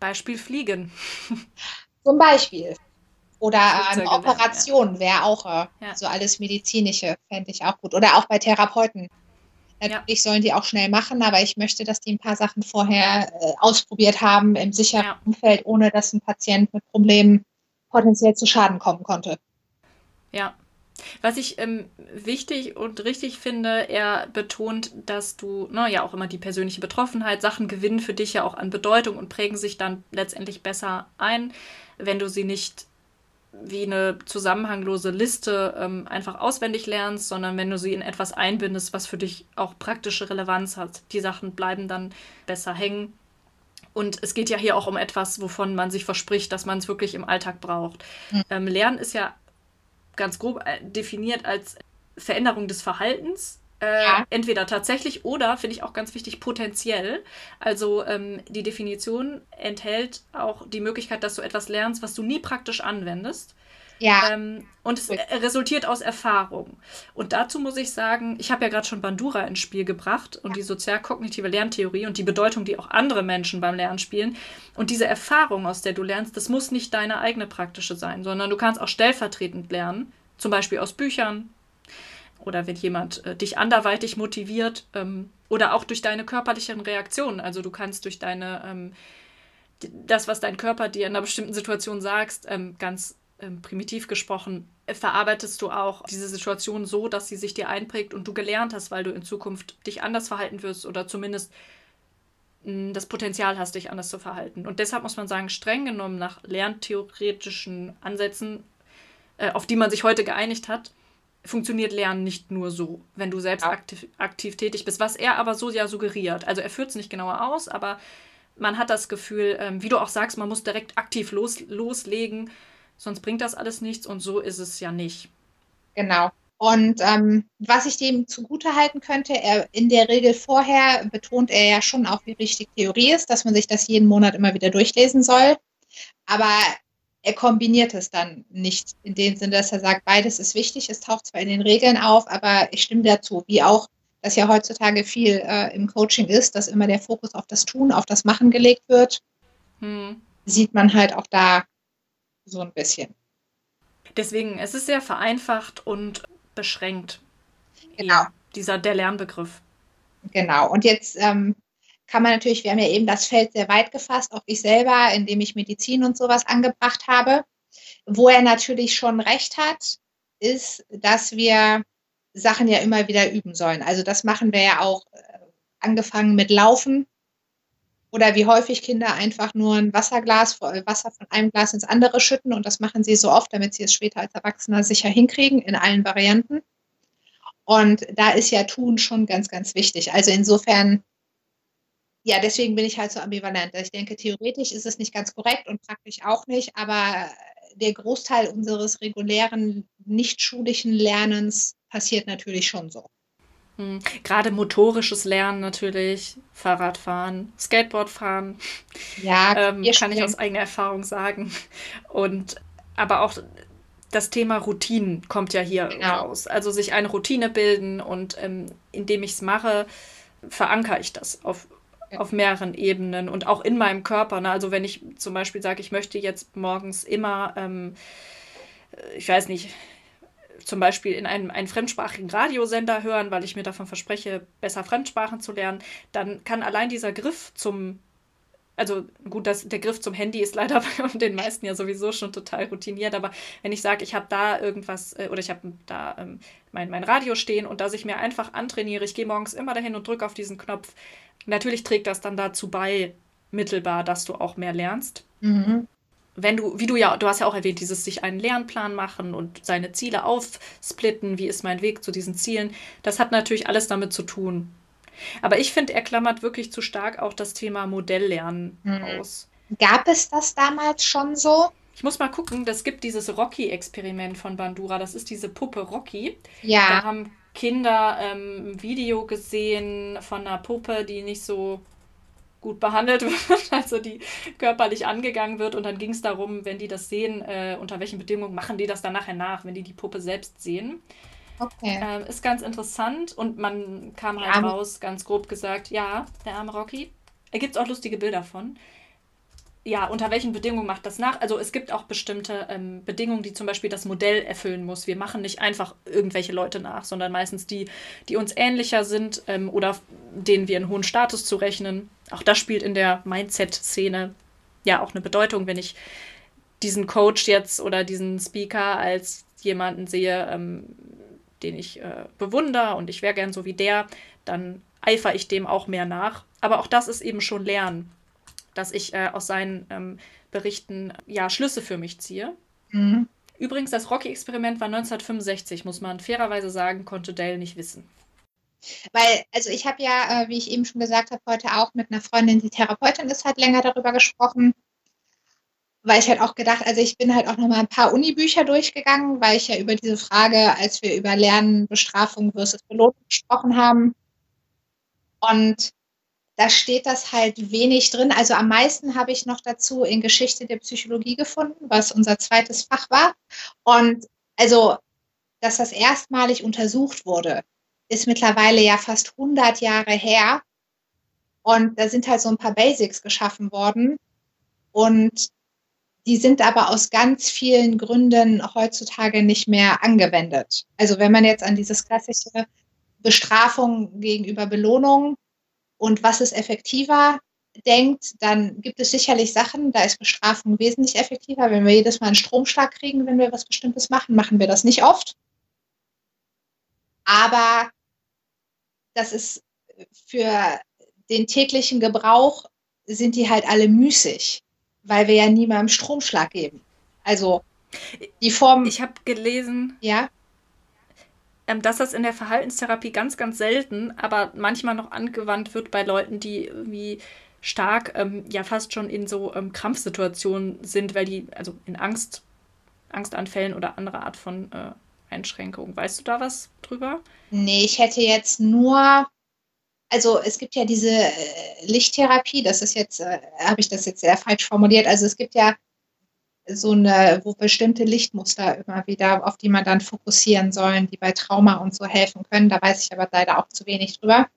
Beispiel Fliegen. Zum Beispiel. Oder eine Operation ja. wäre auch äh, ja. so alles medizinische, fände ich auch gut. Oder auch bei Therapeuten. Natürlich sollen die auch schnell machen, aber ich möchte, dass die ein paar Sachen vorher äh, ausprobiert haben im sicheren Umfeld, ohne dass ein Patient mit Problemen potenziell zu Schaden kommen konnte. Ja, was ich ähm, wichtig und richtig finde, er betont, dass du, na, ne, ja auch immer die persönliche Betroffenheit, Sachen gewinnen für dich ja auch an Bedeutung und prägen sich dann letztendlich besser ein, wenn du sie nicht wie eine zusammenhanglose Liste ähm, einfach auswendig lernst, sondern wenn du sie in etwas einbindest, was für dich auch praktische Relevanz hat. Die Sachen bleiben dann besser hängen. Und es geht ja hier auch um etwas, wovon man sich verspricht, dass man es wirklich im Alltag braucht. Mhm. Ähm, Lernen ist ja ganz grob äh, definiert als Veränderung des Verhaltens. Äh, ja. Entweder tatsächlich oder, finde ich auch ganz wichtig, potenziell. Also ähm, die Definition enthält auch die Möglichkeit, dass du etwas lernst, was du nie praktisch anwendest. Ja. Ähm, und es resultiert aus Erfahrung. Und dazu muss ich sagen, ich habe ja gerade schon Bandura ins Spiel gebracht und ja. die sozialkognitive Lerntheorie und die Bedeutung, die auch andere Menschen beim Lernen spielen. Und diese Erfahrung, aus der du lernst, das muss nicht deine eigene praktische sein, sondern du kannst auch stellvertretend lernen, zum Beispiel aus Büchern oder wenn jemand äh, dich anderweitig motiviert ähm, oder auch durch deine körperlichen Reaktionen. Also du kannst durch deine ähm, das, was dein Körper dir in einer bestimmten Situation sagst, ähm, ganz ähm, primitiv gesprochen, äh, verarbeitest du auch diese Situation so, dass sie sich dir einprägt und du gelernt hast, weil du in Zukunft dich anders verhalten wirst oder zumindest hm, das Potenzial hast, dich anders zu verhalten. Und deshalb muss man sagen, streng genommen nach lerntheoretischen Ansätzen, äh, auf die man sich heute geeinigt hat, funktioniert Lernen nicht nur so, wenn du selbst ja. aktiv, aktiv tätig bist, was er aber so ja suggeriert. Also er führt es nicht genauer aus, aber man hat das Gefühl, ähm, wie du auch sagst, man muss direkt aktiv los, loslegen sonst bringt das alles nichts und so ist es ja nicht. Genau. Und ähm, was ich dem zugute halten könnte, er in der Regel vorher betont er ja schon auch, wie wichtig Theorie ist, dass man sich das jeden Monat immer wieder durchlesen soll. Aber er kombiniert es dann nicht in dem Sinne, dass er sagt, beides ist wichtig, es taucht zwar in den Regeln auf, aber ich stimme dazu, wie auch, dass ja heutzutage viel äh, im Coaching ist, dass immer der Fokus auf das Tun, auf das Machen gelegt wird, hm. sieht man halt auch da so ein bisschen. Deswegen, es ist sehr vereinfacht und beschränkt. Genau. Dieser, der Lernbegriff. Genau. Und jetzt ähm, kann man natürlich, wir haben ja eben das Feld sehr weit gefasst, auch ich selber, indem ich Medizin und sowas angebracht habe. Wo er natürlich schon recht hat, ist, dass wir Sachen ja immer wieder üben sollen. Also das machen wir ja auch äh, angefangen mit Laufen. Oder wie häufig Kinder einfach nur ein Wasserglas, äh, Wasser von einem Glas ins andere schütten und das machen sie so oft, damit sie es später als Erwachsener sicher hinkriegen, in allen Varianten. Und da ist ja Tun schon ganz, ganz wichtig. Also insofern, ja, deswegen bin ich halt so ambivalent. Ich denke, theoretisch ist es nicht ganz korrekt und praktisch auch nicht, aber der Großteil unseres regulären, nicht schulischen Lernens passiert natürlich schon so. Hm. Gerade motorisches Lernen natürlich, Fahrradfahren, Skateboardfahren. Ja, ähm, kann ich aus eigener Erfahrung sagen. Und aber auch das Thema Routinen kommt ja hier genau. raus. Also sich eine Routine bilden und ähm, indem ich es mache, verankere ich das auf. Auf mehreren Ebenen und auch in meinem Körper. Ne? Also wenn ich zum Beispiel sage, ich möchte jetzt morgens immer, ähm, ich weiß nicht, zum Beispiel in einem, einen fremdsprachigen Radiosender hören, weil ich mir davon verspreche, besser Fremdsprachen zu lernen, dann kann allein dieser Griff zum also gut, das, der Griff zum Handy ist leider bei den meisten ja sowieso schon total routiniert, aber wenn ich sage, ich habe da irgendwas äh, oder ich habe da ähm, mein, mein Radio stehen und dass ich mir einfach antrainiere, ich gehe morgens immer dahin und drücke auf diesen Knopf, natürlich trägt das dann dazu bei, mittelbar, dass du auch mehr lernst. Mhm. Wenn du, wie du ja, du hast ja auch erwähnt, dieses sich einen Lernplan machen und seine Ziele aufsplitten, wie ist mein Weg zu diesen Zielen, das hat natürlich alles damit zu tun. Aber ich finde, er klammert wirklich zu stark auch das Thema Modelllernen mhm. aus. Gab es das damals schon so? Ich muss mal gucken, das gibt dieses Rocky-Experiment von Bandura. Das ist diese Puppe Rocky. Ja. Da haben Kinder ähm, ein Video gesehen von einer Puppe, die nicht so gut behandelt wird, also die körperlich angegangen wird. Und dann ging es darum, wenn die das sehen, äh, unter welchen Bedingungen machen die das dann nachher nach, wenn die die Puppe selbst sehen. Okay. Ähm, ist ganz interessant und man kam halt ja. raus, ganz grob gesagt, ja, der arme Rocky. Da gibt es auch lustige Bilder von. Ja, unter welchen Bedingungen macht das nach? Also es gibt auch bestimmte ähm, Bedingungen, die zum Beispiel das Modell erfüllen muss. Wir machen nicht einfach irgendwelche Leute nach, sondern meistens die, die uns ähnlicher sind ähm, oder denen wir einen hohen Status zurechnen. Auch das spielt in der Mindset-Szene ja auch eine Bedeutung, wenn ich diesen Coach jetzt oder diesen Speaker als jemanden sehe, ähm, den ich äh, bewundere und ich wäre gern so wie der, dann eifere ich dem auch mehr nach. Aber auch das ist eben schon Lernen, dass ich äh, aus seinen ähm, Berichten ja Schlüsse für mich ziehe. Mhm. Übrigens, das Rocky-Experiment war 1965, muss man fairerweise sagen, konnte Dale nicht wissen. Weil, also ich habe ja, äh, wie ich eben schon gesagt habe, heute auch mit einer Freundin, die Therapeutin ist, halt länger darüber gesprochen weil ich halt auch gedacht, also ich bin halt auch noch mal ein paar Unibücher durchgegangen, weil ich ja über diese Frage, als wir über Lernen, Bestrafung versus Belohnung gesprochen haben. Und da steht das halt wenig drin. Also am meisten habe ich noch dazu in Geschichte der Psychologie gefunden, was unser zweites Fach war. Und also, dass das erstmalig untersucht wurde, ist mittlerweile ja fast 100 Jahre her. Und da sind halt so ein paar Basics geschaffen worden. Und die sind aber aus ganz vielen Gründen heutzutage nicht mehr angewendet. Also wenn man jetzt an dieses klassische Bestrafung gegenüber Belohnung und was ist effektiver denkt, dann gibt es sicherlich Sachen, da ist Bestrafung wesentlich effektiver. Wenn wir jedes Mal einen Stromschlag kriegen, wenn wir was Bestimmtes machen, machen wir das nicht oft. Aber das ist für den täglichen Gebrauch sind die halt alle müßig weil wir ja niemandem Stromschlag geben. Also die Form. Ich habe gelesen. Ja. Ähm, dass das in der Verhaltenstherapie ganz, ganz selten, aber manchmal noch angewandt wird bei Leuten, die irgendwie stark, ähm, ja fast schon in so ähm, Krampfsituationen sind, weil die, also in Angst, Angstanfällen oder andere Art von äh, Einschränkungen. Weißt du da was drüber? Nee, ich hätte jetzt nur also es gibt ja diese äh, Lichttherapie, das ist jetzt, äh, habe ich das jetzt sehr falsch formuliert. Also es gibt ja so eine, wo bestimmte Lichtmuster immer wieder, auf die man dann fokussieren sollen, die bei Trauma und so helfen können. Da weiß ich aber leider auch zu wenig drüber.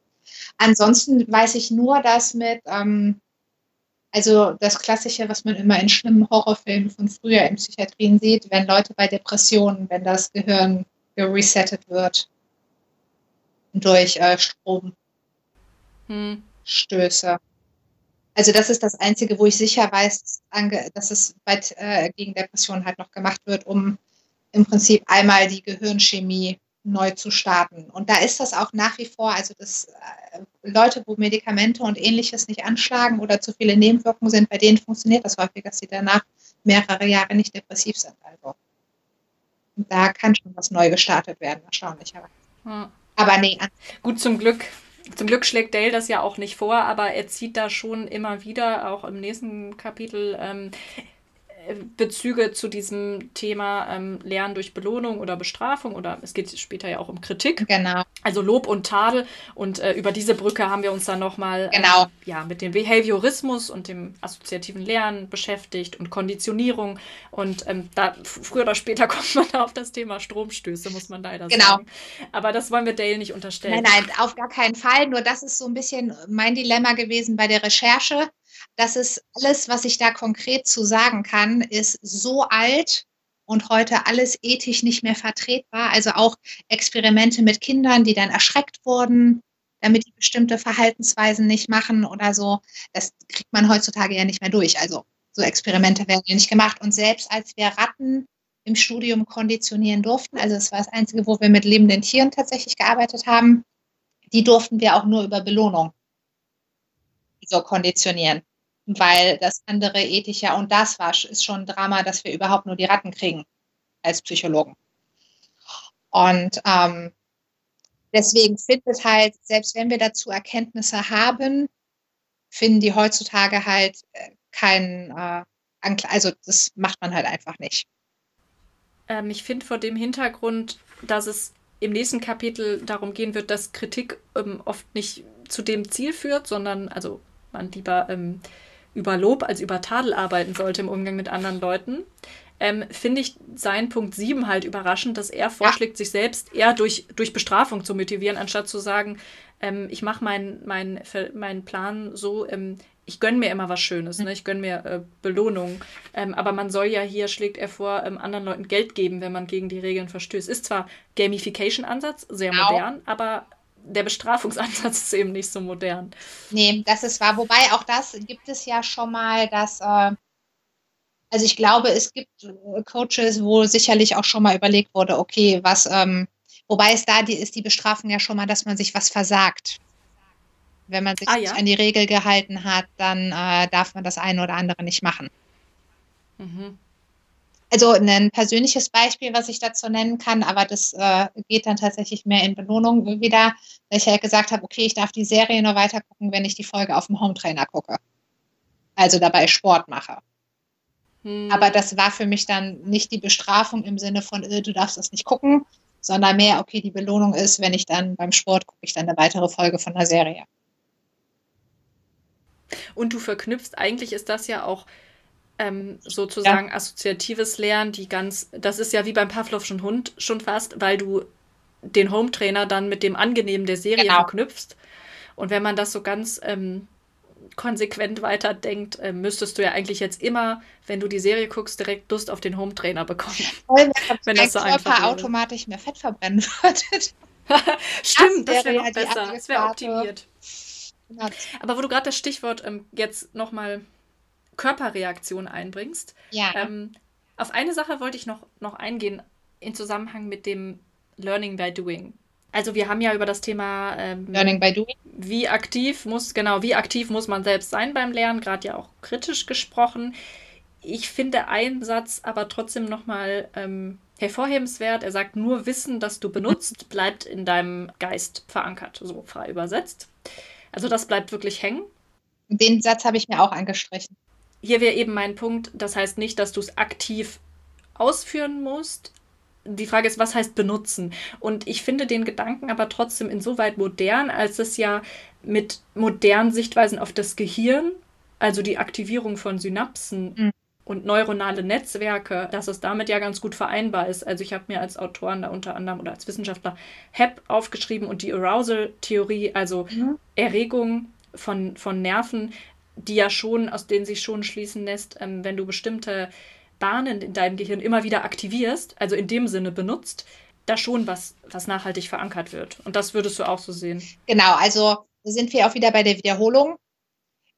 Ansonsten weiß ich nur, dass mit, ähm, also das Klassische, was man immer in schlimmen Horrorfilmen von früher in Psychiatrien sieht, wenn Leute bei Depressionen, wenn das Gehirn geresettet wird durch äh, Strom, hm. Stöße. Also das ist das Einzige, wo ich sicher weiß, dass es bei, äh, gegen Depressionen halt noch gemacht wird, um im Prinzip einmal die Gehirnchemie neu zu starten. Und da ist das auch nach wie vor, also dass äh, Leute, wo Medikamente und ähnliches nicht anschlagen oder zu viele Nebenwirkungen sind, bei denen funktioniert das häufig, dass sie danach mehrere Jahre nicht depressiv sind. Also da kann schon was neu gestartet werden, erstaunlicherweise. Hm. Aber nee. Gut, zum Glück zum Glück schlägt Dale das ja auch nicht vor, aber er zieht da schon immer wieder, auch im nächsten Kapitel, ähm, Bezüge zu diesem Thema ähm, Lernen durch Belohnung oder Bestrafung oder es geht später ja auch um Kritik. Genau. Also Lob und Tadel. Und äh, über diese Brücke haben wir uns dann nochmal genau. äh, ja, mit dem Behaviorismus und dem assoziativen Lernen beschäftigt und Konditionierung. Und ähm, da früher oder später kommt man da auf das Thema Stromstöße, muss man leider genau. sagen. Aber das wollen wir Dale nicht unterstellen. Nein, nein, auf gar keinen Fall. Nur das ist so ein bisschen mein Dilemma gewesen bei der Recherche das ist alles, was ich da konkret zu sagen kann, ist so alt und heute alles ethisch nicht mehr vertretbar. Also auch Experimente mit Kindern, die dann erschreckt wurden, damit die bestimmte Verhaltensweisen nicht machen oder so. Das kriegt man heutzutage ja nicht mehr durch. Also so Experimente werden ja nicht gemacht. Und selbst als wir Ratten im Studium konditionieren durften, also es war das Einzige, wo wir mit lebenden Tieren tatsächlich gearbeitet haben, die durften wir auch nur über Belohnung so konditionieren weil das andere ethischer und das war ist schon ein Drama, dass wir überhaupt nur die Ratten kriegen als Psychologen. Und ähm, deswegen findet halt, selbst wenn wir dazu Erkenntnisse haben, finden die heutzutage halt äh, keinen, äh, also das macht man halt einfach nicht. Ähm, ich finde vor dem Hintergrund, dass es im nächsten Kapitel darum gehen wird, dass Kritik ähm, oft nicht zu dem Ziel führt, sondern also man lieber ähm, über Lob als über Tadel arbeiten sollte im Umgang mit anderen Leuten, ähm, finde ich seinen Punkt 7 halt überraschend, dass er vorschlägt, sich selbst eher durch, durch Bestrafung zu motivieren, anstatt zu sagen, ähm, ich mache meinen mein, mein Plan so, ähm, ich gönne mir immer was Schönes, ne? ich gönne mir äh, Belohnung. Ähm, aber man soll ja hier, schlägt er vor, ähm, anderen Leuten Geld geben, wenn man gegen die Regeln verstößt. Ist zwar Gamification-Ansatz, sehr genau. modern, aber der Bestrafungsansatz ist eben nicht so modern. Nee, das ist wahr. Wobei auch das gibt es ja schon mal, dass, äh, also ich glaube, es gibt äh, Coaches, wo sicherlich auch schon mal überlegt wurde, okay, was, ähm, wobei es da die, ist die Bestrafung ja schon mal, dass man sich was versagt. Wenn man sich ah, ja? an die Regel gehalten hat, dann äh, darf man das eine oder andere nicht machen. Mhm also ein persönliches Beispiel, was ich dazu nennen kann, aber das äh, geht dann tatsächlich mehr in Belohnung wieder, weil ich halt gesagt habe, okay, ich darf die Serie nur weiter gucken, wenn ich die Folge auf dem Hometrainer gucke. Also dabei Sport mache. Hm. Aber das war für mich dann nicht die Bestrafung im Sinne von, äh, du darfst das nicht gucken, sondern mehr, okay, die Belohnung ist, wenn ich dann beim Sport gucke ich dann eine weitere Folge von der Serie. Und du verknüpfst, eigentlich ist das ja auch ähm, sozusagen ja. assoziatives Lernen, die ganz, das ist ja wie beim Pavlovschen Hund schon fast, weil du den Home-Trainer dann mit dem Angenehmen der Serie genau. verknüpfst. Und wenn man das so ganz ähm, konsequent weiterdenkt, äh, müsstest du ja eigentlich jetzt immer, wenn du die Serie guckst, direkt Lust auf den Home-Trainer bekommen. Weil wenn das so Körper automatisch mehr Fett verbrennen würde. Stimmt, das wäre wär noch besser. Das wäre optimiert. Aber wo du gerade das Stichwort ähm, jetzt nochmal Körperreaktion einbringst. Ja. Ähm, auf eine Sache wollte ich noch, noch eingehen in Zusammenhang mit dem Learning by Doing. Also wir haben ja über das Thema ähm, Learning by Doing. Wie aktiv muss, genau, wie aktiv muss man selbst sein beim Lernen, gerade ja auch kritisch gesprochen. Ich finde einen Satz aber trotzdem nochmal ähm, hervorhebenswert. Er sagt, nur Wissen, das du benutzt, bleibt in deinem Geist verankert, so frei übersetzt. Also das bleibt wirklich hängen. Den Satz habe ich mir auch angestrichen hier wäre eben mein Punkt, das heißt nicht, dass du es aktiv ausführen musst. Die Frage ist, was heißt benutzen? Und ich finde den Gedanken aber trotzdem insoweit modern, als es ja mit modernen Sichtweisen auf das Gehirn, also die Aktivierung von Synapsen mhm. und neuronale Netzwerke, dass es damit ja ganz gut vereinbar ist. Also ich habe mir als Autorin da unter anderem oder als Wissenschaftler HEP aufgeschrieben und die Arousal-Theorie, also mhm. Erregung von, von Nerven, die ja schon, aus denen sich schon schließen lässt, ähm, wenn du bestimmte Bahnen in deinem Gehirn immer wieder aktivierst, also in dem Sinne benutzt, da schon was, was nachhaltig verankert wird. Und das würdest du auch so sehen. Genau, also sind wir auch wieder bei der Wiederholung.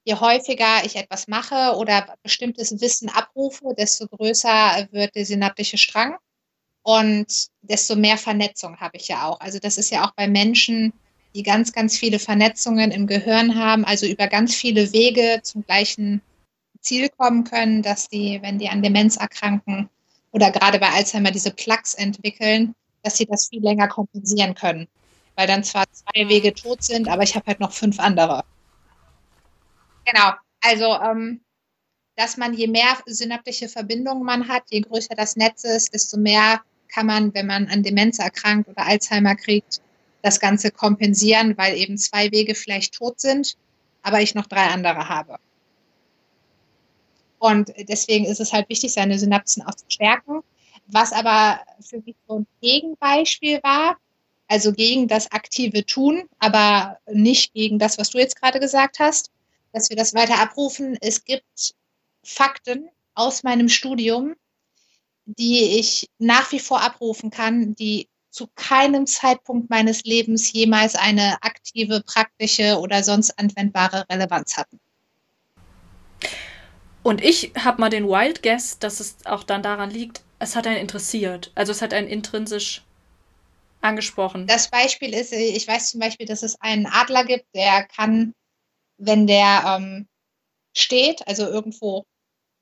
Je häufiger ich etwas mache oder bestimmtes Wissen abrufe, desto größer wird der synaptische Strang und desto mehr Vernetzung habe ich ja auch. Also das ist ja auch bei Menschen die ganz, ganz viele Vernetzungen im Gehirn haben, also über ganz viele Wege zum gleichen Ziel kommen können, dass die, wenn die an Demenz erkranken oder gerade bei Alzheimer diese Plaques entwickeln, dass sie das viel länger kompensieren können. Weil dann zwar zwei Wege tot sind, aber ich habe halt noch fünf andere. Genau. Also ähm, dass man, je mehr synaptische Verbindungen man hat, je größer das Netz ist, desto mehr kann man, wenn man an Demenz erkrankt oder Alzheimer kriegt, das Ganze kompensieren, weil eben zwei Wege vielleicht tot sind, aber ich noch drei andere habe. Und deswegen ist es halt wichtig, seine Synapsen auch zu stärken. Was aber für mich so ein Gegenbeispiel war, also gegen das aktive Tun, aber nicht gegen das, was du jetzt gerade gesagt hast, dass wir das weiter abrufen. Es gibt Fakten aus meinem Studium, die ich nach wie vor abrufen kann, die zu keinem Zeitpunkt meines Lebens jemals eine aktive, praktische oder sonst anwendbare Relevanz hatten. Und ich habe mal den Wild Guess, dass es auch dann daran liegt, es hat einen interessiert. Also es hat einen intrinsisch angesprochen. Das Beispiel ist, ich weiß zum Beispiel, dass es einen Adler gibt, der kann, wenn der ähm, steht, also irgendwo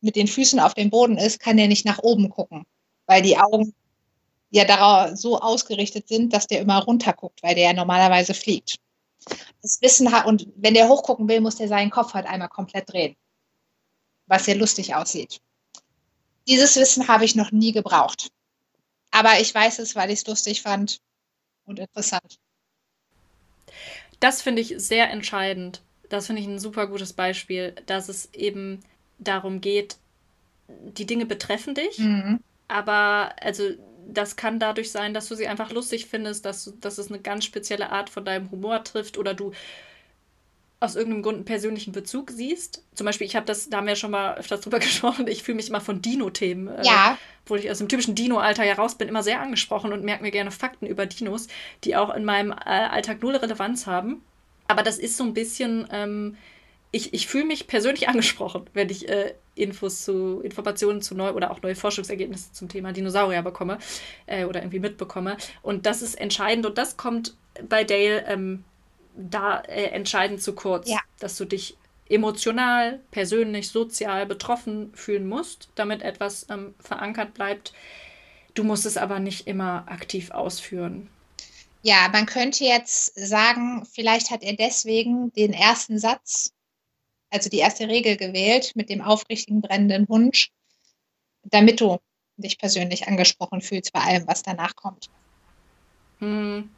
mit den Füßen auf dem Boden ist, kann der nicht nach oben gucken, weil die Augen ja darauf so ausgerichtet sind, dass der immer runter guckt, weil der ja normalerweise fliegt. Das Wissen hat, und wenn der hochgucken will, muss der seinen Kopf halt einmal komplett drehen, was sehr lustig aussieht. Dieses Wissen habe ich noch nie gebraucht. Aber ich weiß es, weil ich es lustig fand und interessant. Das finde ich sehr entscheidend. Das finde ich ein super gutes Beispiel, dass es eben darum geht, die Dinge betreffen dich, mhm. aber also das kann dadurch sein, dass du sie einfach lustig findest, dass, dass es eine ganz spezielle Art von deinem Humor trifft oder du aus irgendeinem Grund einen persönlichen Bezug siehst. Zum Beispiel, ich habe das, da haben wir ja schon mal öfters drüber gesprochen, ich fühle mich immer von Dino-Themen, äh, ja. äh, wo ich aus dem typischen Dino-Alter ja raus bin, immer sehr angesprochen und merke mir gerne Fakten über Dinos, die auch in meinem äh, Alltag null Relevanz haben. Aber das ist so ein bisschen, ähm, ich, ich fühle mich persönlich angesprochen, wenn ich äh, Infos zu, Informationen zu neu oder auch neue Forschungsergebnisse zum Thema Dinosaurier bekomme äh, oder irgendwie mitbekomme. Und das ist entscheidend und das kommt bei Dale ähm, da äh, entscheidend zu kurz, ja. dass du dich emotional, persönlich, sozial betroffen fühlen musst, damit etwas ähm, verankert bleibt. Du musst es aber nicht immer aktiv ausführen. Ja, man könnte jetzt sagen, vielleicht hat er deswegen den ersten Satz, also die erste Regel gewählt mit dem aufrichtigen brennenden Wunsch, damit du dich persönlich angesprochen fühlst bei allem, was danach kommt. Hm.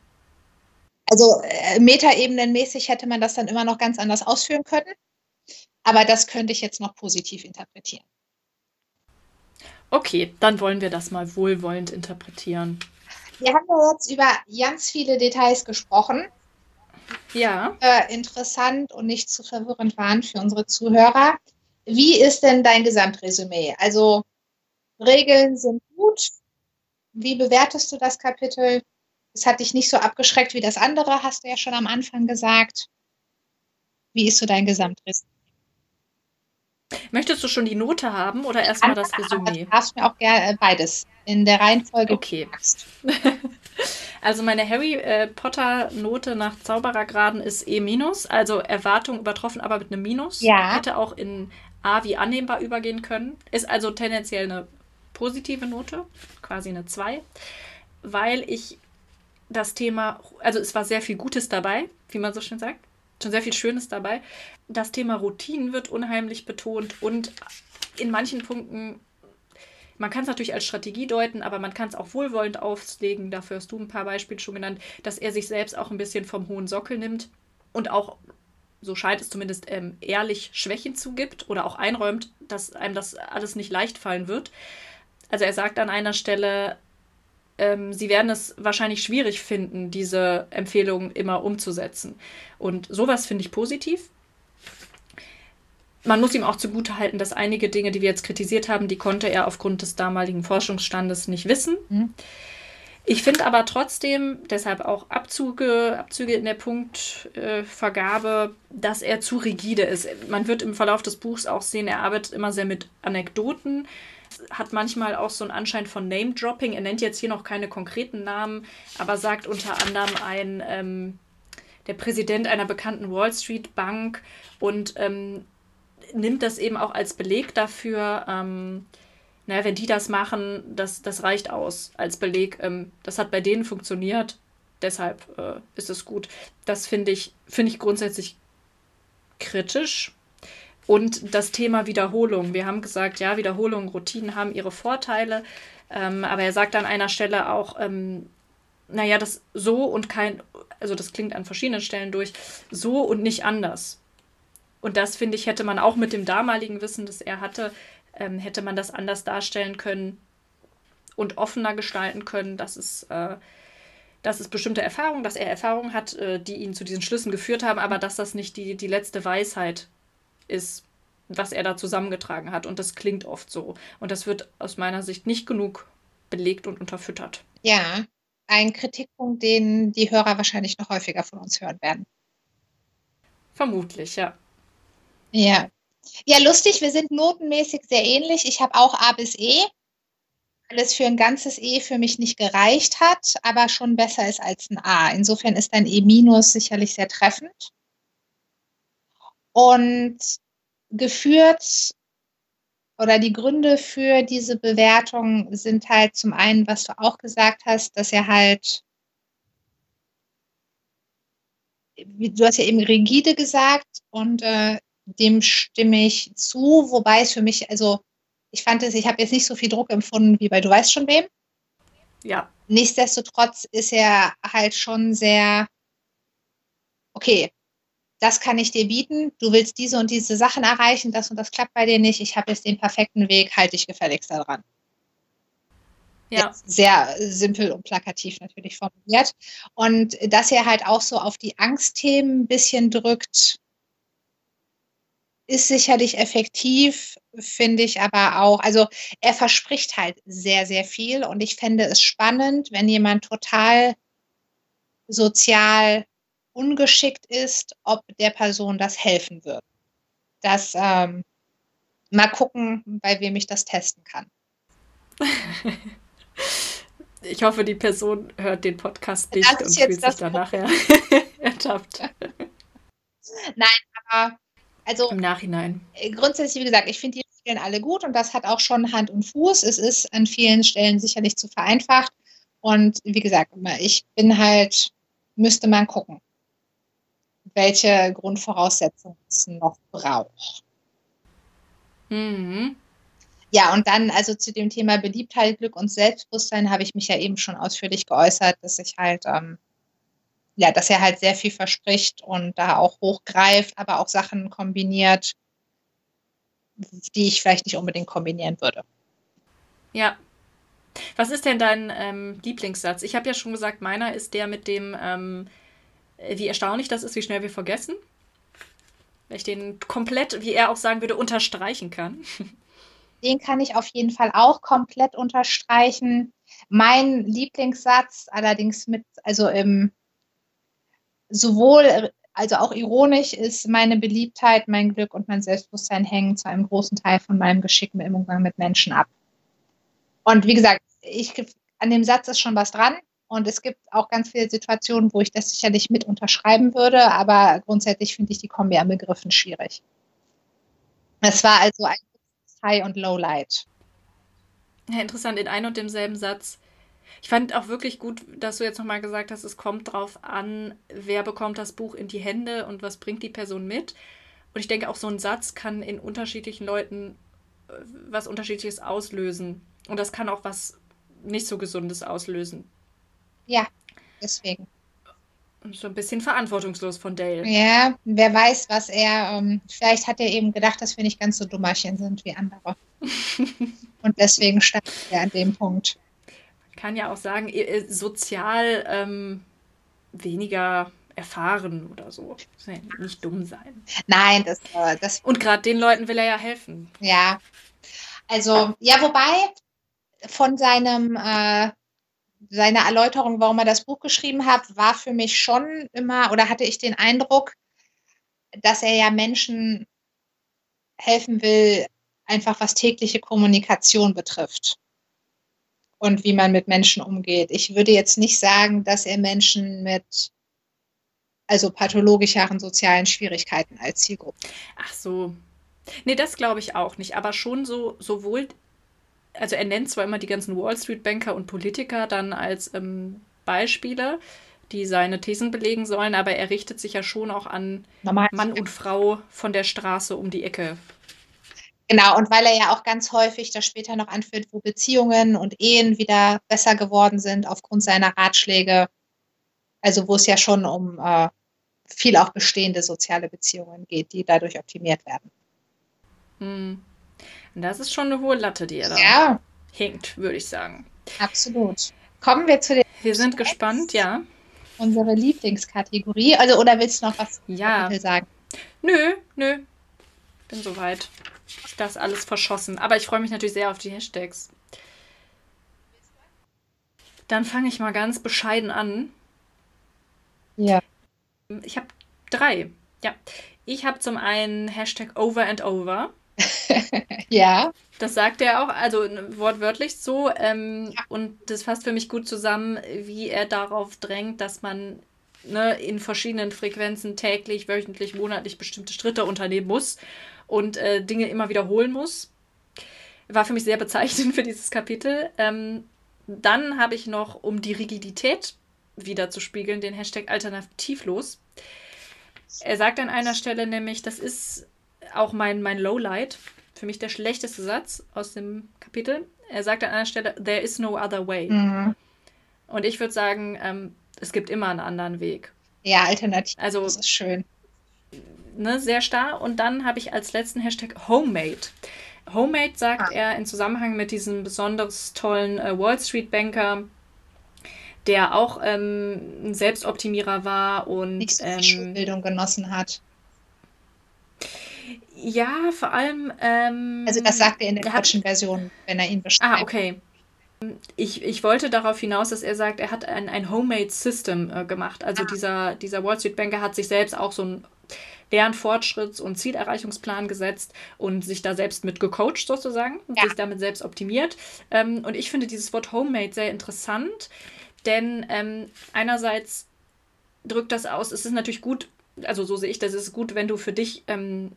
Also äh, metaebenenmäßig hätte man das dann immer noch ganz anders ausführen können. Aber das könnte ich jetzt noch positiv interpretieren. Okay, dann wollen wir das mal wohlwollend interpretieren. Wir haben ja jetzt über ganz viele Details gesprochen. Ja. Äh, interessant und nicht zu verwirrend waren für unsere Zuhörer. Wie ist denn dein Gesamtresümee? Also Regeln sind gut. Wie bewertest du das Kapitel? Es hat dich nicht so abgeschreckt wie das andere, hast du ja schon am Anfang gesagt. Wie ist so dein Gesamtriss? Möchtest du schon die Note haben oder erstmal das Resümee? Du darfst mir auch gerne äh, beides in der Reihenfolge. Okay. also meine Harry äh, Potter Note nach Zauberergraden ist E-, also Erwartung übertroffen, aber mit einem Minus. Ja. Hätte auch in A wie annehmbar übergehen können. Ist also tendenziell eine positive Note, quasi eine 2, weil ich das Thema, also es war sehr viel Gutes dabei, wie man so schön sagt, schon sehr viel Schönes dabei. Das Thema Routinen wird unheimlich betont und in manchen Punkten, man kann es natürlich als Strategie deuten, aber man kann es auch wohlwollend auflegen, dafür hast du ein paar Beispiele schon genannt, dass er sich selbst auch ein bisschen vom hohen Sockel nimmt und auch so scheint es zumindest, ähm, ehrlich Schwächen zugibt oder auch einräumt, dass einem das alles nicht leicht fallen wird. Also er sagt an einer Stelle, ähm, sie werden es wahrscheinlich schwierig finden, diese Empfehlungen immer umzusetzen. Und sowas finde ich positiv. Man muss ihm auch zugutehalten, dass einige Dinge, die wir jetzt kritisiert haben, die konnte er aufgrund des damaligen Forschungsstandes nicht wissen. Mhm. Ich finde aber trotzdem, deshalb auch Abzüge, Abzüge in der Punktvergabe, äh, dass er zu rigide ist. Man wird im Verlauf des Buchs auch sehen, er arbeitet immer sehr mit Anekdoten hat manchmal auch so einen Anschein von Name-Dropping. Er nennt jetzt hier noch keine konkreten Namen, aber sagt unter anderem ein, ähm, der Präsident einer bekannten Wall Street Bank und ähm, nimmt das eben auch als Beleg dafür, ähm, naja, wenn die das machen, das, das reicht aus als Beleg. Ähm, das hat bei denen funktioniert, deshalb äh, ist es gut. Das finde ich, find ich grundsätzlich kritisch Und das Thema Wiederholung. Wir haben gesagt, ja, Wiederholung, Routinen haben ihre Vorteile. Ähm, aber er sagt an einer Stelle auch, ähm, naja, das so und kein, also das klingt an verschiedenen Stellen durch, so und nicht anders. Und das, finde ich, hätte man auch mit dem damaligen Wissen, das er hatte, ähm, hätte man das anders darstellen können und offener gestalten können, dass es, äh, dass es bestimmte Erfahrungen, dass er Erfahrungen hat, äh, die ihn zu diesen Schlüssen geführt haben, aber dass das nicht die, die letzte Weisheit ist, was er da zusammengetragen hat. Und das klingt oft so. Und das wird aus meiner Sicht nicht genug belegt und unterfüttert. Ja, ein Kritikpunkt, den die Hörer wahrscheinlich noch häufiger von uns hören werden. Vermutlich, ja. Ja. Ja, lustig, wir sind notenmäßig sehr ähnlich. Ich habe auch A bis E, weil es für ein ganzes E für mich nicht gereicht hat, aber schon besser ist als ein A. Insofern ist ein E minus sicherlich sehr treffend. Und geführt oder die Gründe für diese Bewertung sind halt zum einen, was du auch gesagt hast, dass er halt, du hast ja eben rigide gesagt und äh, dem stimme ich zu, wobei es für mich, also ich fand es, ich habe jetzt nicht so viel Druck empfunden wie bei Du weißt schon wem. Ja. Nichtsdestotrotz ist er halt schon sehr, okay, das kann ich dir bieten, du willst diese und diese Sachen erreichen, das und das klappt bei dir nicht, ich habe jetzt den perfekten Weg, halte dich gefälligst daran. Ja. Sehr simpel und plakativ natürlich formuliert. Und dass er halt auch so auf die Angstthemen ein bisschen drückt, ist sicherlich effektiv, finde ich aber auch. Also er verspricht halt sehr, sehr viel und ich fände es spannend, wenn jemand total sozial ungeschickt ist, ob der Person das helfen wird. Das ähm, mal gucken, bei wem ich das testen kann. Ich hoffe, die Person hört den Podcast nicht und fühlt sich dann nachher ertappt. Nein, aber also im Nachhinein. Äh, grundsätzlich, wie gesagt, ich finde die Regeln alle gut und das hat auch schon Hand und Fuß. Es ist an vielen Stellen sicherlich zu vereinfacht. Und wie gesagt, ich bin halt, müsste man gucken welche Grundvoraussetzungen es noch braucht. Mhm. Ja, und dann also zu dem Thema Beliebtheit, Glück und Selbstbewusstsein habe ich mich ja eben schon ausführlich geäußert, dass ich halt, ähm, ja, dass er halt sehr viel verspricht und da auch hochgreift, aber auch Sachen kombiniert, die ich vielleicht nicht unbedingt kombinieren würde. Ja. Was ist denn dein ähm, Lieblingssatz? Ich habe ja schon gesagt, meiner ist der mit dem, ähm, wie erstaunlich das ist, wie schnell wir vergessen. Weil ich den komplett, wie er auch sagen würde, unterstreichen kann. Den kann ich auf jeden Fall auch komplett unterstreichen. Mein Lieblingssatz allerdings mit, also im sowohl, also auch ironisch ist meine Beliebtheit, mein Glück und mein Selbstbewusstsein hängen zu einem großen Teil von meinem Geschick im Umgang mit Menschen ab. Und wie gesagt, ich, an dem Satz ist schon was dran. Und es gibt auch ganz viele Situationen, wo ich das sicherlich mit unterschreiben würde, aber grundsätzlich finde ich die Kombi an Begriffen schwierig. Es war also ein High- und Lowlight. Ja, interessant, in einem und demselben Satz. Ich fand auch wirklich gut, dass du jetzt nochmal gesagt hast, es kommt darauf an, wer bekommt das Buch in die Hände und was bringt die Person mit. Und ich denke, auch so ein Satz kann in unterschiedlichen Leuten äh, was Unterschiedliches auslösen. Und das kann auch was nicht so Gesundes auslösen. Ja, deswegen. So ein bisschen verantwortungslos von Dale. Ja, wer weiß, was er, ähm, vielleicht hat er eben gedacht, dass wir nicht ganz so Dummerchen sind wie andere. Und deswegen stand er an dem Punkt. Kann ja auch sagen, sozial ähm, weniger erfahren oder so. Ja nicht dumm sein. Nein, das. Äh, das Und gerade den Leuten will er ja helfen. Ja. Also, ja, wobei von seinem äh, seine Erläuterung, warum er das Buch geschrieben hat, war für mich schon immer, oder hatte ich den Eindruck, dass er ja Menschen helfen will, einfach was tägliche Kommunikation betrifft und wie man mit Menschen umgeht. Ich würde jetzt nicht sagen, dass er Menschen mit also pathologischeren sozialen Schwierigkeiten als Zielgruppe. Ach so. Nee, das glaube ich auch nicht, aber schon so sowohl also er nennt zwar immer die ganzen Wall Street Banker und Politiker dann als ähm, Beispiele, die seine Thesen belegen sollen, aber er richtet sich ja schon auch an Normal. Mann und Frau von der Straße um die Ecke. Genau, und weil er ja auch ganz häufig das später noch anführt, wo Beziehungen und Ehen wieder besser geworden sind aufgrund seiner Ratschläge. Also wo es ja schon um äh, viel auch bestehende soziale Beziehungen geht, die dadurch optimiert werden. Hm. Das ist schon eine hohe Latte, die er da Ja, hinkt, würde ich sagen. absolut. Kommen wir zu den Wir sind gespannt, ja. unsere Lieblingskategorie. Also, oder willst du noch was Ja. Sagen? Nö, nö. Bin soweit. Das alles verschossen. Aber ich freue mich natürlich sehr auf die Hashtags. Dann fange ich mal ganz bescheiden an. Ja. Ich habe drei. Ja. Ich habe zum einen Hashtag Over and Over. Ja. Das sagt er auch, also wortwörtlich so. Ähm, Ja. Und das fasst für mich gut zusammen, wie er darauf drängt, dass man ne, in verschiedenen Frequenzen täglich, wöchentlich, monatlich bestimmte Schritte unternehmen muss und äh, Dinge immer wiederholen muss. War für mich sehr bezeichnend für dieses Kapitel. Ähm, dann habe ich noch, um die Rigidität wieder zu spiegeln, den Hashtag alternativlos. Er sagt an einer Stelle nämlich, das ist auch mein, mein Lowlight, für mich der schlechteste Satz aus dem Kapitel. Er sagt an einer Stelle, there is no other way. Mhm. Und ich würde sagen, ähm, es gibt immer einen anderen Weg. Ja, alternativ. Also Das ist schön. Ne, sehr starr. Und dann habe ich als letzten Hashtag Homemade. Homemade sagt Ah. er in Zusammenhang mit diesem besonders tollen äh, Wall Street Banker, der auch ähm, ein Selbstoptimierer war und Nicht so ähm, Schulbildung genossen hat. ja, vor allem. Ähm, Also das sagt er in der er deutschen Version, wenn er ihn beschreibt. Ah, okay. Ich, ich wollte darauf hinaus, dass er sagt, er hat ein, ein Homemade System äh, gemacht. Also Ah. dieser, dieser Wall Street Banker hat sich selbst auch so einen Lernfortschritts- und Zielerreichungsplan gesetzt und sich da selbst mit gecoacht sozusagen und Ja. sich damit selbst optimiert. Ähm, und ich finde dieses Wort Homemade sehr interessant, denn ähm, einerseits drückt das aus, es ist natürlich gut, also so sehe ich das, es ist gut, wenn du für dich ähm,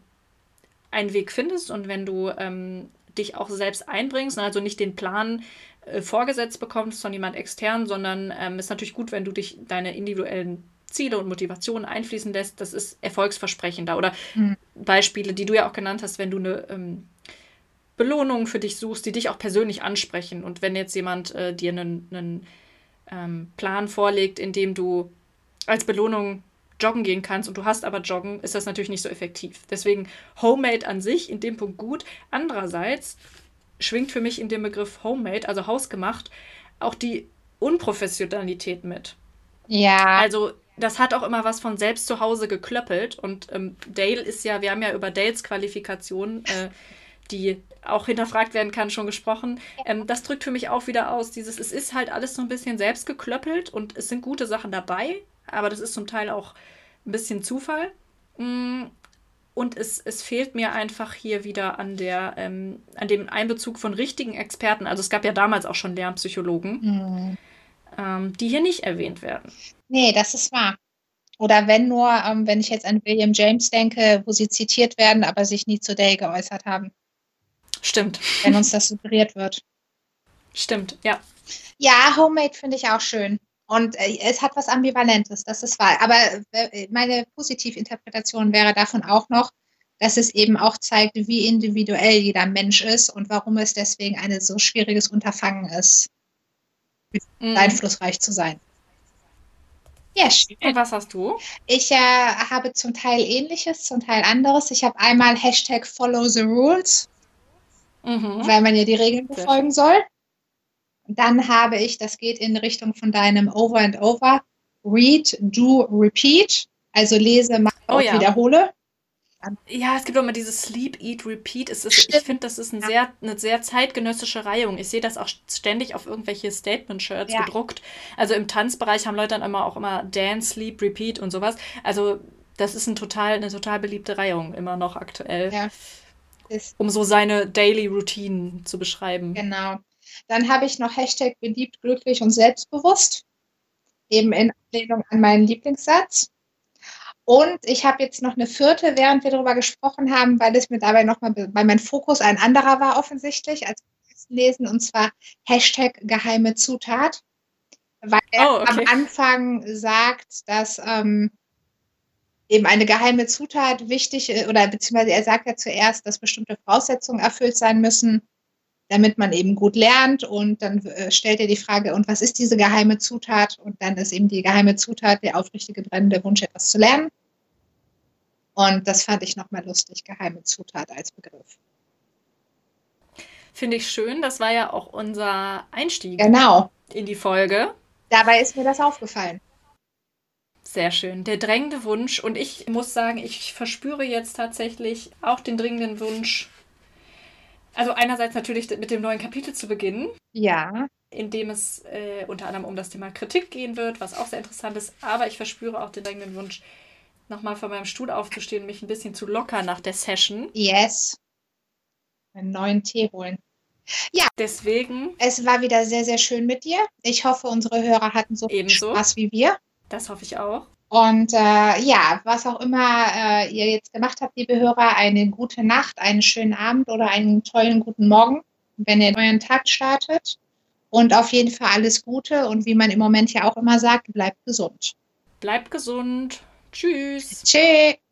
einen Weg findest und wenn du ähm, dich auch selbst einbringst, also nicht den Plan äh, vorgesetzt bekommst von jemand extern, sondern ähm, ist natürlich gut, wenn du dich deine individuellen Ziele und Motivationen einfließen lässt. Das ist erfolgsversprechender. Oder Mhm. Beispiele, die du ja auch genannt hast, wenn du eine ähm, Belohnung für dich suchst, die dich auch persönlich ansprechen. Und wenn jetzt jemand äh, dir einen, einen ähm, Plan vorlegt, in dem du als Belohnung joggen gehen kannst und du hast aber Joggen, ist das natürlich nicht so effektiv. Deswegen Homemade an sich in dem Punkt gut. Andererseits schwingt für mich in dem Begriff Homemade, also hausgemacht, auch die Unprofessionalität mit. Ja, Also das hat auch immer was von selbst zu Hause geklöppelt. Und ähm, Dale ist ja, wir haben ja über Dales Qualifikation, äh, die auch hinterfragt werden kann, schon gesprochen. Ähm, das drückt für mich auch wieder aus, dieses, es ist halt alles so ein bisschen selbst geklöppelt und es sind gute Sachen dabei, aber das ist zum Teil auch ein bisschen Zufall. Und es, es fehlt mir einfach hier wieder an der, ähm, an dem Einbezug von richtigen Experten. Also es gab ja damals auch schon Lernpsychologen, hm. ähm, die hier nicht erwähnt werden. nee, das ist wahr. Oder wenn nur, ähm, wenn ich jetzt an William James denke, wo sie zitiert werden, aber sich nie zu Day geäußert haben, Stimmt. wenn uns das suggeriert wird. Stimmt, ja. Ja, Homemade finde ich auch schön. Und äh, es hat was Ambivalentes, das ist wahr. Aber äh, meine Positivinterpretation wäre davon auch noch, dass es eben auch zeigt, wie individuell jeder Mensch ist und warum es deswegen ein so schwieriges Unterfangen ist, Mhm. einflussreich zu sein. Ja, schön. Und was hast du? Ich äh, habe zum Teil ähnliches, zum Teil anderes. Ich habe einmal Hashtag Follow the Rules, Mhm. weil man ja die Regeln befolgen soll. Und dann habe ich, das geht in Richtung von deinem Over and Over, Read, Do, Repeat. Also lese, mache Oh und ja. wiederhole. Ja, es gibt auch immer dieses Sleep, Eat, Repeat. Es ist, ich finde, das ist ein Ja. sehr, eine sehr zeitgenössische Reihung. Ich sehe das auch ständig auf irgendwelche Statement-Shirts Ja. gedruckt. Also im Tanzbereich haben Leute dann immer auch immer Dance, Sleep, Repeat und sowas. Also das ist ein total, eine total beliebte Reihung, immer noch aktuell, Ja. Um so seine Daily Routine zu beschreiben. genau. Dann habe ich noch Hashtag beliebt, glücklich und selbstbewusst. Eben in Anlehnung an meinen Lieblingssatz. Und ich habe jetzt noch eine vierte, während wir darüber gesprochen haben, weil es mir dabei nochmal, weil mein Fokus ein anderer war offensichtlich als Lesen, und zwar Hashtag geheime Zutat. weil er oh, okay. am Anfang sagt, dass ähm, eben eine geheime Zutat wichtig ist, oder beziehungsweise er sagt ja zuerst, dass bestimmte Voraussetzungen erfüllt sein müssen, damit man eben gut lernt. Und dann äh, stellt er die Frage, und was ist diese geheime Zutat? Und dann ist eben die geheime Zutat der aufrichtige brennende Wunsch, etwas zu lernen. Und das fand ich nochmal lustig, geheime Zutat als Begriff. Finde ich schön. Das war ja auch unser Einstieg genau. in die Folge. Dabei ist mir das aufgefallen. Sehr schön. Der drängende Wunsch. Und ich muss sagen, ich verspüre jetzt tatsächlich auch den dringenden Wunsch, also einerseits natürlich mit dem neuen Kapitel zu beginnen. Ja. In dem es äh, unter anderem um das Thema Kritik gehen wird, was auch sehr interessant ist. Aber ich verspüre auch den dringenden Wunsch, nochmal von meinem Stuhl aufzustehen und mich ein bisschen zu lockern nach der Session. Yes. Einen neuen Tee holen. Ja. Deswegen. Es war wieder sehr, sehr schön mit dir. Ich hoffe, unsere Hörer hatten so viel Spaß wie wir. Das hoffe ich auch. Und äh, ja, was auch immer äh, ihr jetzt gemacht habt, liebe Hörer, eine gute Nacht, einen schönen Abend oder einen tollen guten Morgen, wenn ihr euren Tag startet. Und auf jeden Fall alles Gute und wie man im Moment ja auch immer sagt, bleibt gesund. Bleibt gesund. Tschüss. Tschüss.